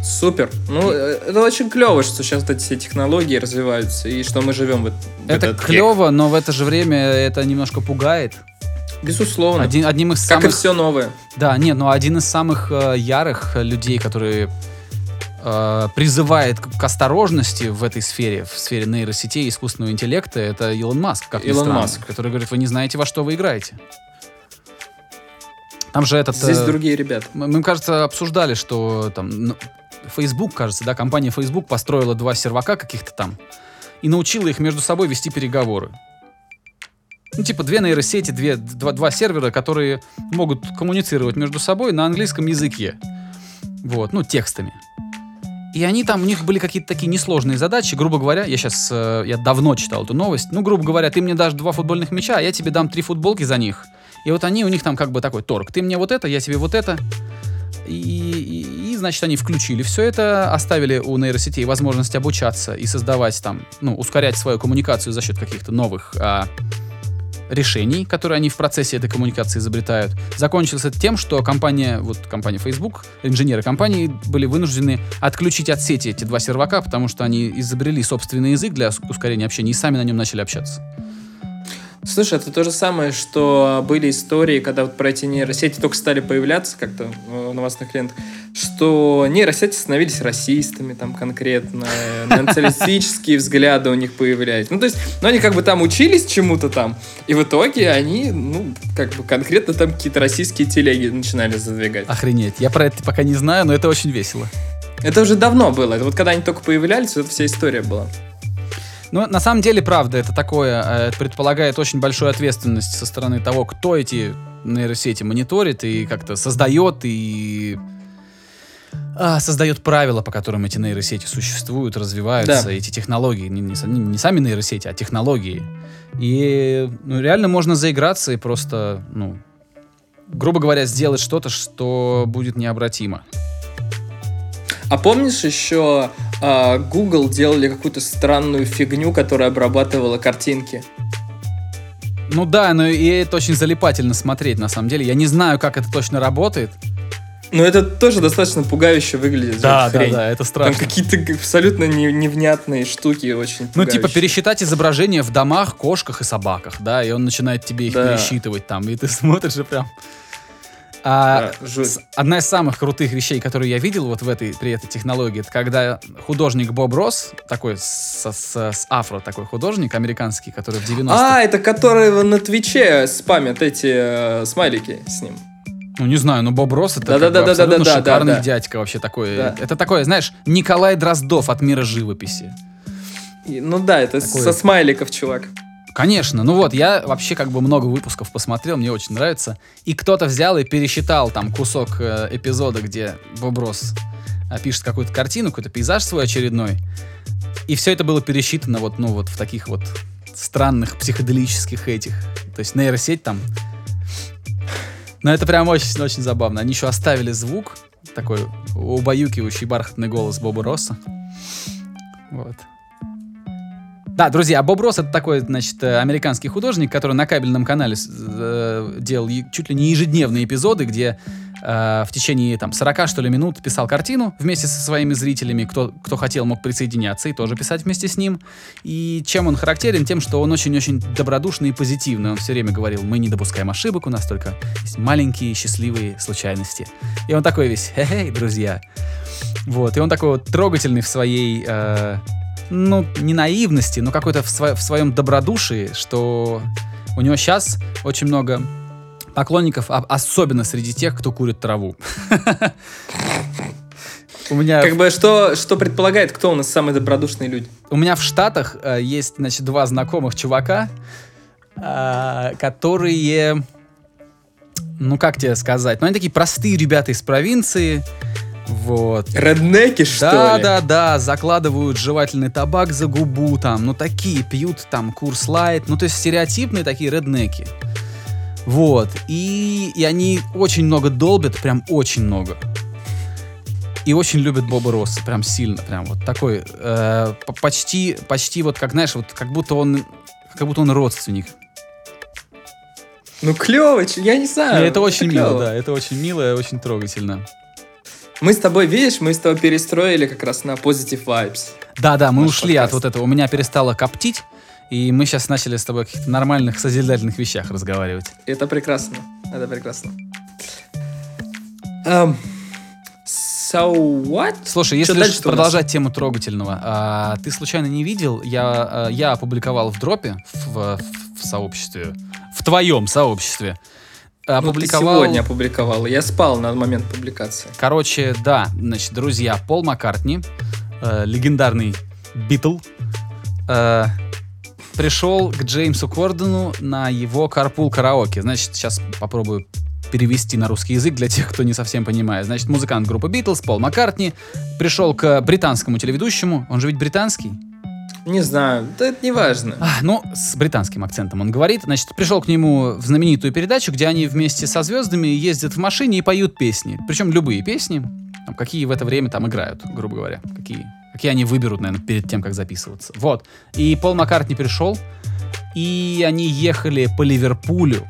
Супер. Ну, э, это очень клево, что сейчас эти все технологии развиваются, и что мы живем в, в Это этот век. клево, но в это же время это немножко пугает. Безусловно. Один, одним из как самых... и все новое. Да, нет, но один из самых э, ярых э, людей, которые э, призывает к, осторожности в этой сфере, в сфере нейросетей и искусственного интеллекта, это Илон Маск, как Илон странно, Маск. который говорит, вы не знаете, во что вы играете. Там же этот... Здесь э, другие ребята. мы, мы, кажется, обсуждали, что там ну, Facebook, кажется, да, компания Facebook построила два сервака каких-то там и научила их между собой вести переговоры. Ну, типа две нейросети, две, два, два сервера, которые могут коммуницировать между собой на английском языке. Вот, ну, текстами. И они там, у них были какие-то такие несложные задачи. Грубо говоря, я сейчас, я давно читал эту новость. Ну, грубо говоря, ты мне дашь два футбольных мяча, а я тебе дам три футболки за них. И вот они, у них там как бы такой торг. Ты мне вот это, я тебе вот это. И, и- и, значит, они включили все это, оставили у нейросетей возможность обучаться и создавать там, ну, ускорять свою коммуникацию за счет каких-то новых а, решений, которые они в процессе этой коммуникации изобретают. Закончилось это тем, что компания, вот компания Facebook, инженеры компании были вынуждены отключить от сети эти два сервака, потому что они изобрели собственный язык для ус- ускорения общения и сами на нем начали общаться. Слушай, это то же самое, что были истории, когда вот про эти нейросети только стали появляться как-то в новостных лентах, что нейросети становились расистами там конкретно, националистические взгляды у них появлялись. Ну, то есть, ну, они как бы там учились чему-то там, и в итоге они, ну, как бы конкретно там какие-то российские телеги начинали задвигать. Охренеть. Я про это пока не знаю, но это очень весело. Это уже давно было. Это вот когда они только появлялись, вот вся история была. Ну, на самом деле, правда, это такое, э, это предполагает очень большую ответственность со стороны того, кто эти нейросети мониторит и как-то создает и а, создает правила, по которым эти нейросети существуют, развиваются, Да. эти технологии, не, не- не сами нейросети, а технологии. И ну, реально можно заиграться и просто, ну, грубо говоря, сделать что-то, что будет необратимо. А помнишь еще а, Google делали какую-то странную фигню, которая обрабатывала картинки? Ну да, но и это очень залипательно смотреть, на самом деле. Я не знаю, как это точно работает. Но это тоже достаточно пугающе выглядит. Да, да, да, это Там страшно. какие-то абсолютно не- невнятные штуки очень Ну, типа пугающие. пересчитать изображения в домах, кошках и собаках, да, и он начинает тебе их Да. пересчитывать там, и ты смотришь и прям... А, Да, жуть. с- одна из самых крутых вещей, которые я видел вот в этой, при этой технологии, это когда художник Боб Росс, такой с, с- с афро такой художник американский, который в 90-х... А, это который на Твиче спамят эти э, смайлики с ним. Ну, не знаю, но Боб Росс это как бы Да-да-да-да-да-да-да, абсолютно шикарный да. дядька вообще такой. Да. Это такой, знаешь, Николай Дроздов от мира живописи. И- ну да, это Такой- со смайликов, чувак. Конечно, ну вот, я вообще как бы много выпусков посмотрел, мне очень нравится. И кто-то взял и пересчитал там кусок э, эпизода, где Боб Росс э, пишет какую-то картину, какой-то пейзаж свой очередной. И все это было пересчитано вот, ну вот в таких вот странных психоделических этих. То есть нейросеть там. Но это прям очень-очень забавно. Они еще оставили звук, такой убаюкивающий бархатный голос Боба Росса. Вот. Да, друзья, Боб Росс это такой, значит, э, американский художник, который на кабельном канале э, делал чуть ли не ежедневные эпизоды, где э, в течение там 40 что ли минут писал картину вместе со своими зрителями. Кто, кто хотел, мог присоединяться и тоже писать вместе с ним. И чем он характерен? Тем, что он очень-очень добродушный и позитивный. Он все время говорил, мы не допускаем ошибок, у нас только есть маленькие счастливые случайности. И он такой весь, хе-хей, друзья. Вот, и он такой вот трогательный в своей, э, ну, не наивности, но какой-то в, сво- в своем добродушии, что у него сейчас очень много поклонников, а- особенно среди тех, кто курит траву. У меня, Как бы что, что предполагает, кто у нас самые добродушные люди? у меня в Штатах э, есть, значит, два знакомых чувака, э, которые, ну как тебе сказать, ну они такие простые ребята из провинции, вот. Реднеки, что да, ли? да, да, закладывают жевательный табак за губу, там, ну такие пьют там курс лайт, ну то есть стереотипные такие реднеки. Вот, и, и они очень много долбят, прям очень много. И очень любят Боба Росса, прям сильно, прям вот такой, э, по- почти, почти вот как, знаешь, вот как будто он, как будто он родственник. Ну клево, я не И знаю. это очень мило, клёво. да, это очень мило и очень трогательно. Мы с тобой, видишь, мы с тобой перестроили как раз на positive vibes. Да-да, мы ушли от подкаст. вот этого. У меня перестало коптить, и мы сейчас начали с тобой о каких-то нормальных, созидательных вещах разговаривать. Это прекрасно. Это прекрасно. Эм, so what? Слушай, если дальше продолжать тему трогательного, а, ты случайно не видел? Я, а, я опубликовал в дропе в, в сообществе, в твоем сообществе. Ну, ты Опубликовал. сегодня опубликовал. Я спал на момент публикации. Короче, да, значит, друзья, Пол Маккартни, э, легендарный Битл, э, пришел к Джеймсу Кордону на его карпул караоке. Значит, сейчас попробую перевести на русский язык для тех, кто не совсем понимает. Значит, музыкант группы Битлз, Пол Маккартни, пришел к британскому телеведущему, он же ведь британский, Не знаю, да это не важно. а, ну, с британским акцентом он говорит. Значит, пришел к нему в знаменитую передачу, где они вместе со звездами ездят в машине и поют песни. Причем любые песни, там, какие в это время там играют, грубо говоря. Какие, какие они выберут, наверное, перед тем, как записываться. Вот. И Пол Маккартни пришел, и они ехали по Ливерпулю.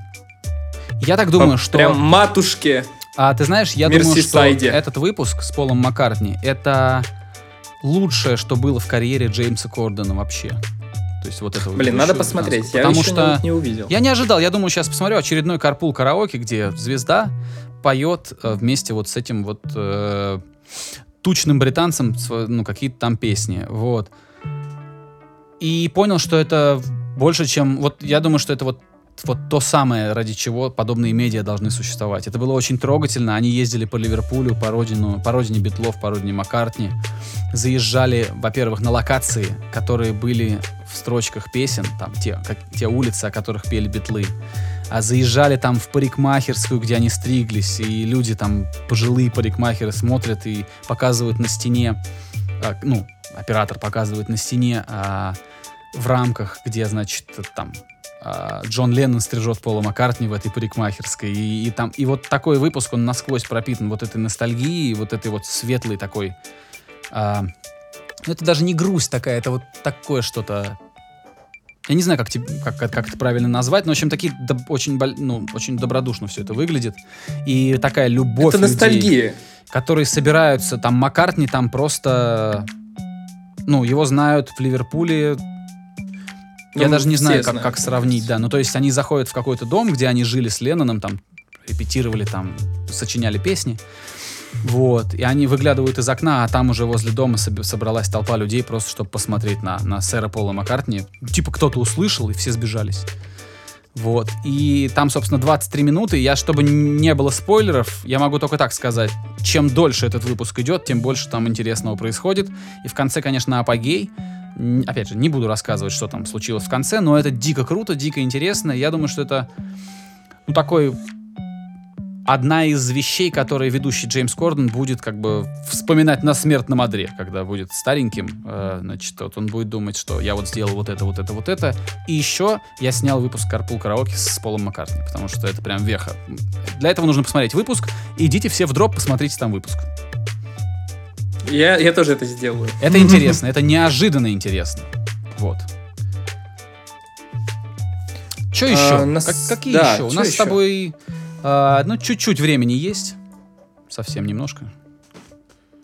Я так думаю, что... Прям матушке. А ты знаешь, я думаю, что этот выпуск с Полом Маккартни это лучшее, что было в карьере Джеймса Кордона вообще. То есть вот это Блин, надо посмотреть. Я Потому еще что не, увидел. я не ожидал. Я думаю, сейчас посмотрю очередной карпул караоке, где звезда поет э, вместе вот с этим вот э, тучным британцем ну какие-то там песни. Вот. И понял, что это больше, чем... Вот я думаю, что это вот вот то самое, ради чего подобные медиа должны существовать. Это было очень трогательно. Они ездили по Ливерпулю, по, родину, по родине Битлов, по родине Маккартни. Заезжали, во-первых, на локации, которые были в строчках песен, там те, как, те улицы, о которых пели Битлы. А заезжали там в парикмахерскую, где они стриглись, и люди там, пожилые парикмахеры, смотрят и показывают на стене, а, ну, оператор показывает на стене а, в рамках, где, значит, там Джон Леннон стрижет Пола Маккартни в этой парикмахерской. И, и там, и вот такой выпуск, он насквозь пропитан вот этой ностальгией, вот этой вот светлой такой... а, ну, это даже не грусть такая, это вот такое что-то... Я не знаю, как, тебе- как, как, как это правильно назвать, но, в общем, такие доб- очень, ну, очень добродушно все это выглядит. И такая любовь Это людей, ностальгия. которые собираются, там Маккартни там просто... Ну, его знают в Ливерпуле я Ну, даже не знаю, как, как сравнить, да. Ну, то есть они заходят в какой-то дом, где они жили с Ленноном, там, репетировали, там, сочиняли песни. Вот. И они выглядывают из окна, а там уже возле дома соб- собралась толпа людей просто, чтобы посмотреть на, на сэра Пола Маккартни. Типа кто-то услышал, и все сбежались. Вот. И там, собственно, 23 минуты. Я, чтобы не было спойлеров, я могу только так сказать. Чем дольше этот выпуск идет, тем больше там интересного происходит. И в конце, конечно, апогей. Опять же, не буду рассказывать, что там случилось в конце, но это дико круто, дико интересно. Я думаю, что это ну, такой одна из вещей, которые ведущий Джеймс Кордон будет как бы вспоминать на смертном одре, когда будет стареньким, э, значит, вот он будет думать, что я вот сделал вот это, вот это, вот это. И еще я снял выпуск Карпул Караоке с Полом Маккартни, потому что это прям веха. Для этого нужно посмотреть выпуск. Идите все в дроп, посмотрите там выпуск. Я, я тоже это сделаю. Это интересно, это неожиданно интересно. Вот. Что еще? А, нас- Как- какие да, еще? У нас с ещё? тобой, а, ну, чуть-чуть времени есть. Совсем немножко.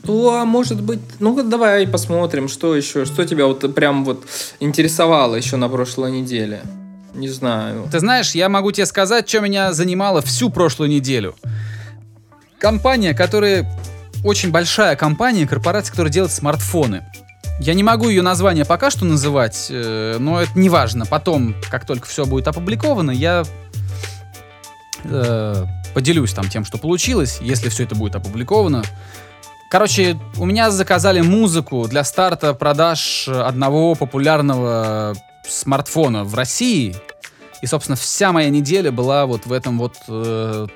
Ну, а может быть... Ну, давай посмотрим, что еще, что тебя вот прям вот интересовало еще на прошлой неделе. Не знаю. Ты знаешь, я могу тебе сказать, что меня занимало всю прошлую неделю. Компания, которая... Очень большая компания, корпорация, которая делает смартфоны. Я не могу ее название пока что называть, э, но это не важно. Потом, как только все будет опубликовано, я э, поделюсь там тем, что получилось, если все это будет опубликовано. Короче, у меня заказали музыку для старта продаж одного популярного смартфона в России. И, собственно, вся моя неделя была вот в этом вот э,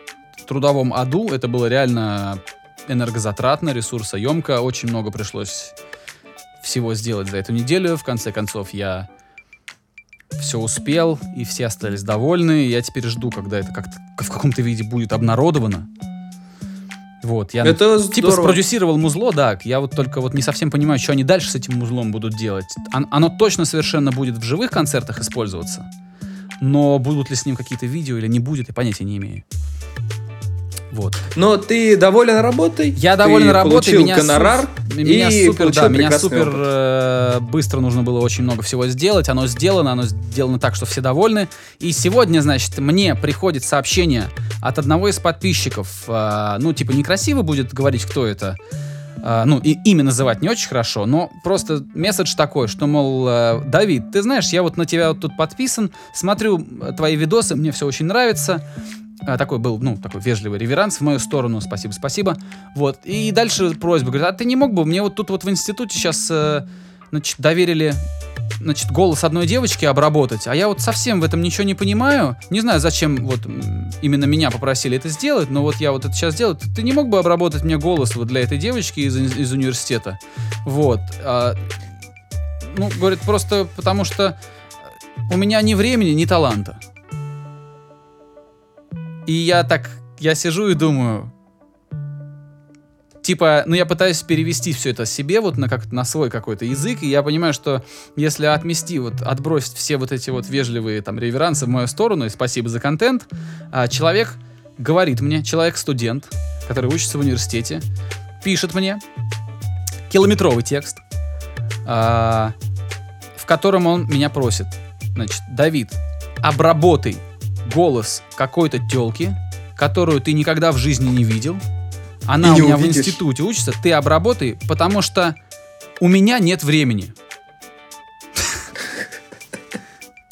трудовом аду. Это было реально энергозатратно, ресурсоемко. Очень много пришлось всего сделать за эту неделю. В конце концов, я все успел, и все остались довольны. Я теперь жду, когда это как-то в каком-то виде будет обнародовано. Вот, я Это типа здорово. спродюсировал музло, да. Я вот только вот не совсем понимаю, что они дальше с этим музлом будут делать. Он- оно точно совершенно будет в живых концертах использоваться. Но будут ли с ним какие-то видео или не будет, я понятия не имею. Вот. Но ты доволен работой? Я Ты доволен работой, получил меня, гонорар су- меня и супер, получил да, меня супер э, быстро нужно было очень много всего сделать. Оно сделано, оно сделано так, что все довольны. И сегодня, значит, мне приходит сообщение от одного из подписчиков. э, ну, типа, некрасиво будет говорить, кто это. Э, ну, и имя называть не очень хорошо, но просто месседж такой, что, мол, э, Давид, ты знаешь, я вот на тебя вот тут подписан, смотрю твои видосы, мне все очень нравится. А, такой был, ну, такой вежливый реверанс в мою сторону, спасибо, спасибо. Вот, и дальше просьба, говорит, а ты не мог бы, мне вот тут вот в институте сейчас, значит, доверили, значит, голос одной девочки обработать, а я вот совсем в этом ничего не понимаю, не знаю, зачем вот именно меня попросили это сделать, но вот я вот это сейчас делаю, ты не мог бы обработать мне голос вот для этой девочки из, из университета? Вот. а, ну, говорит, просто потому что у меня ни времени, ни таланта. И я так, я сижу и думаю, типа, ну я пытаюсь перевести все это себе вот на как на свой какой-то язык, и я понимаю, что если отмести вот, отбросить все вот эти вот вежливые там реверансы в мою сторону, и спасибо за контент, а, человек говорит мне, человек-студент, который учится в университете, пишет мне километровый текст, а, в котором он меня просит, значит, Давид, обработай голос какой-то телки, которую ты никогда в жизни не видел. Она И у не меня в увидишь. институте учится, ты обработай, потому что у меня нет времени.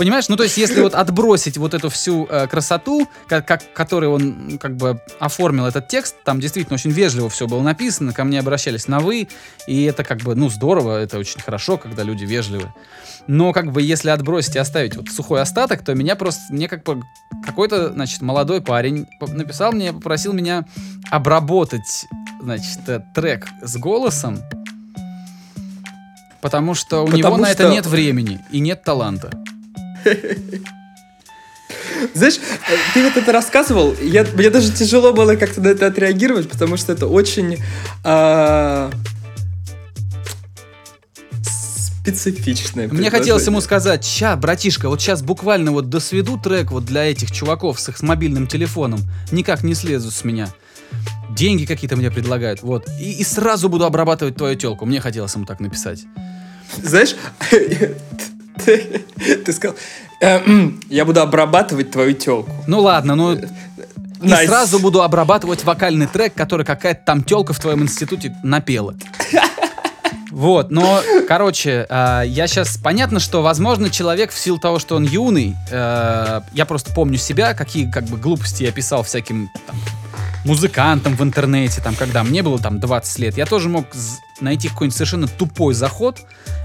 Понимаешь, ну то есть, если вот отбросить вот эту всю э, красоту, как, как, которой он как бы оформил этот текст, там действительно очень вежливо все было написано, ко мне обращались на вы, и это как бы, ну здорово, это очень хорошо, когда люди вежливы. Но как бы если отбросить и оставить вот сухой остаток, то меня просто, мне как бы какой-то, значит, молодой парень написал мне, попросил меня обработать, значит, э, трек с голосом, потому что у Потому него на это что- нет времени и нет таланта. Знаешь, э, ты вот это рассказывал, я, мне даже тяжело было как-то на это отреагировать, потому что это очень а, специфичное. Мне хотелось ему сказать, ща, братишка, вот сейчас буквально вот досведу трек вот для этих чуваков с их мобильным телефоном. Никак не слезут с меня. Деньги какие-то мне предлагают, вот. И, и сразу буду обрабатывать твою телку. Мне хотелось ему так написать. Знаешь, ты, сказал, «Э, м, я буду обрабатывать твою телку. Ну ладно, ну... И сразу буду обрабатывать вокальный трек, который какая-то там телка в твоем институте напела. Вот, но, короче, а, я сейчас... Понятно, что, возможно, человек в силу того, что он юный, э, я просто помню себя, какие как бы глупости я писал всяким там, музыкантам в интернете, там, когда мне было там 20 лет, я тоже мог найти какой-нибудь совершенно тупой заход,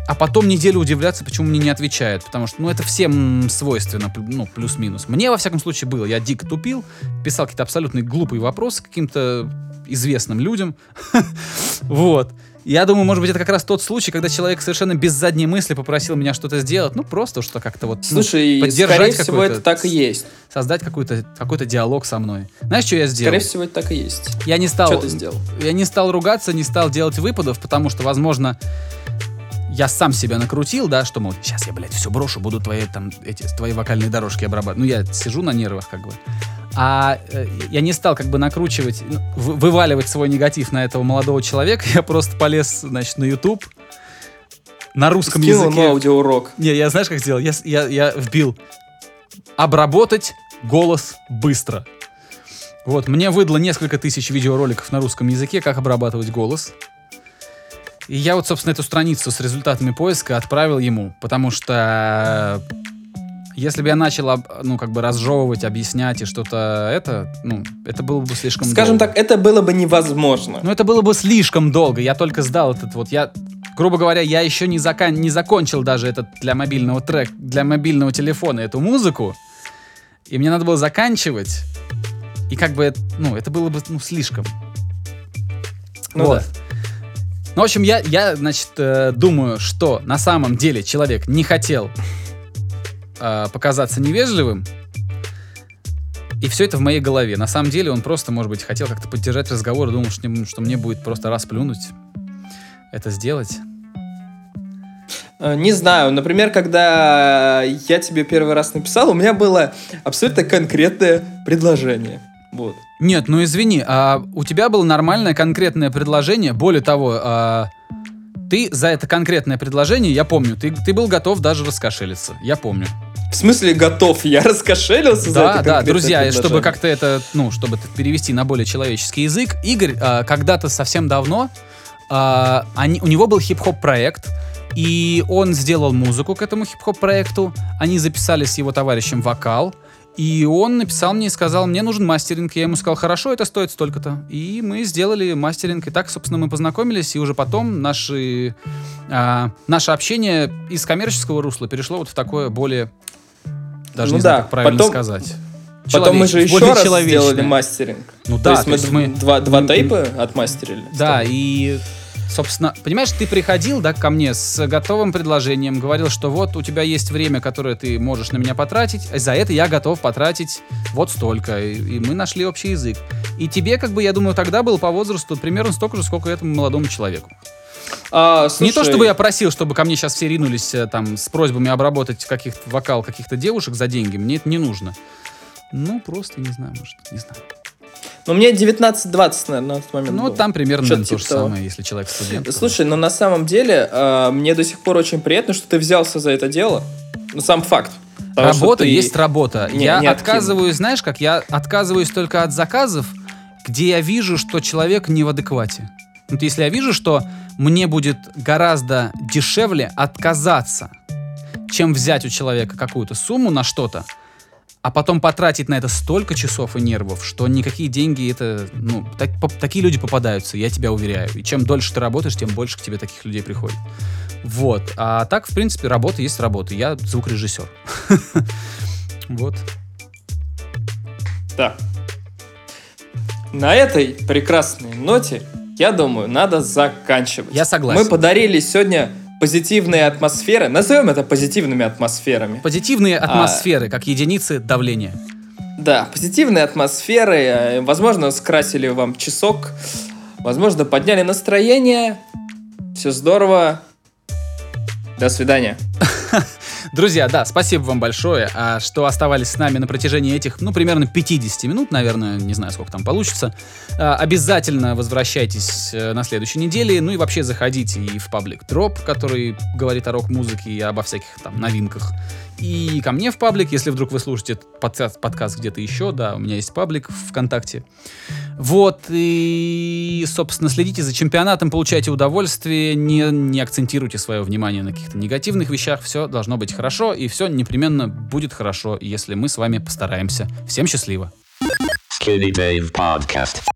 а потом неделю удивляться, почему мне не отвечают. Потому что, ну, это всем свойственно, ну, плюс-минус. Мне, во всяком случае, было. Я дико тупил, писал какие-то абсолютно глупые вопросы каким-то известным людям. Вот. Я думаю, может быть, это как раз тот случай, когда человек совершенно без задней мысли попросил меня что-то сделать. Ну, просто что как-то вот... ну, Слушай, поддержать скорее всего, это так и есть. Создать какой-то какой диалог со мной. Знаешь, что я сделал? Скорее всего, это так и есть. Я не стал... Что ты сделал? Я не стал ругаться, не стал делать выпадов, потому что, возможно, я сам себя накрутил, да, что, мол, сейчас я, блядь, все брошу, буду твои, там, эти, твои вокальные дорожки обрабатывать. Ну, я сижу на нервах, как бы. А э, я не стал как бы накручивать, ну, вы- вываливать свой негатив на этого молодого человека. Я просто полез, значит, на YouTube, на русском Скинул языке. ему аудиоурок. Не, я знаешь, как сделал? Я, я, я вбил обработать голос быстро. Вот, мне выдало несколько тысяч видеороликов на русском языке, как обрабатывать голос. И я вот, собственно, эту страницу с результатами поиска отправил ему, потому что Если бы я начал, ну, как бы разжевывать, объяснять и что-то это, ну, это было бы слишком Скажем долго. так, это было бы невозможно. Ну, это было бы слишком долго. Я только сдал этот вот. Я, грубо говоря, я еще не, закан... не закончил даже этот для мобильного трек, для мобильного телефона эту музыку. И мне надо было заканчивать. И как бы, ну, это было бы, ну, слишком. Ну вот. да. Ну, в общем, я, я значит, э, думаю, что на самом деле человек не хотел э, показаться невежливым, и все это в моей голове. На самом деле он просто, может быть, хотел как-то поддержать разговор, и думал, что, что мне будет просто расплюнуть это сделать. Э, Не знаю, например, когда я тебе первый раз написал, у меня было абсолютно конкретное предложение. Вот. Нет, ну извини, а у тебя было нормальное конкретное предложение. Более того, а, ты за это конкретное предложение, я помню, ты, ты был готов даже раскошелиться. Я помню. В смысле готов? Я раскошелился за Да, это да, друзья, чтобы как-то это, ну, чтобы это перевести на более человеческий язык, Игорь а, когда-то совсем давно, а, они, у него был хип-хоп проект, и он сделал музыку к этому хип-хоп проекту, они записали с его товарищем вокал, и он написал мне и сказал, мне нужен мастеринг. Я ему сказал, хорошо, это стоит столько-то. И мы сделали мастеринг. И так, собственно, мы познакомились. И уже потом наши, а, наше общение из коммерческого русла перешло вот в такое более... Даже Ну не знаю, да, как правильно потом- сказать. Потом мы же еще раз сделали мастеринг. Ну То да, есть то мы, есть мы... два, два м, тейпа отмастерили. Да, и, собственно, понимаешь, ты приходил, да, ко мне с готовым предложением, говорил, что вот у тебя есть время, которое ты можешь на меня потратить, а за это я готов потратить вот столько, и, и мы нашли общий язык. И тебе, как бы, я думаю, тогда был по возрасту примерно столько же, сколько этому молодому человеку. А, Не то, слушай, чтобы я просил, чтобы ко мне сейчас все ринулись э, там с просьбами обработать каких-то вокал каких-то девушек за деньги, мне это не нужно. Ну, просто не знаю, может, не знаю. Ну, мне 19-20, наверное, на тот момент Ну, было. там примерно наверное, то типа же того. самое, если человек студент. Слушай, но на самом деле э, мне до сих пор очень приятно, что ты взялся за это дело. Ну, сам факт. Потому Работа ты- есть работа. не- я не отказываюсь, знаешь как? Я отказываюсь только от заказов, где я вижу, что человек не в адеквате. Вот если я вижу, что мне будет гораздо дешевле отказаться, чем взять у человека какую-то сумму на что-то, а потом потратить на это столько часов и нервов, что никакие деньги это, ну, так- по- такие люди попадаются, я тебя уверяю. И чем дольше ты работаешь, тем больше к тебе таких людей приходит. Вот. А так, в принципе, работа есть работа. Я звукорежиссер. Вот. Да. На этой прекрасной ноте, я думаю, надо заканчивать. Я согласен. Мы подарили сегодня позитивные атмосферы. Назовем это позитивными атмосферами. Позитивные А. атмосферы, как единицы давления. Да, позитивные атмосферы. Возможно, скрасили вам часок. Возможно, подняли настроение. Все здорово. До свидания. Друзья, да, спасибо вам большое, а, что оставались с нами на протяжении этих, ну, примерно 50 минут, наверное, не знаю, сколько там получится. А, Обязательно возвращайтесь э, на следующей неделе, ну и вообще заходите и в паблик Дроп, который говорит о рок-музыке и обо всяких там новинках. И ко мне в паблик, если вдруг вы слушаете подкаст, где-то еще, да, у меня есть паблик ВКонтакте. Вот, и, собственно, следите за чемпионатом, получайте удовольствие, не, не акцентируйте свое внимание на каких-то негативных вещах, все должно быть хорошо, и все непременно будет хорошо, если мы с вами постараемся. Всем счастливо! Skinny Dave Podcast.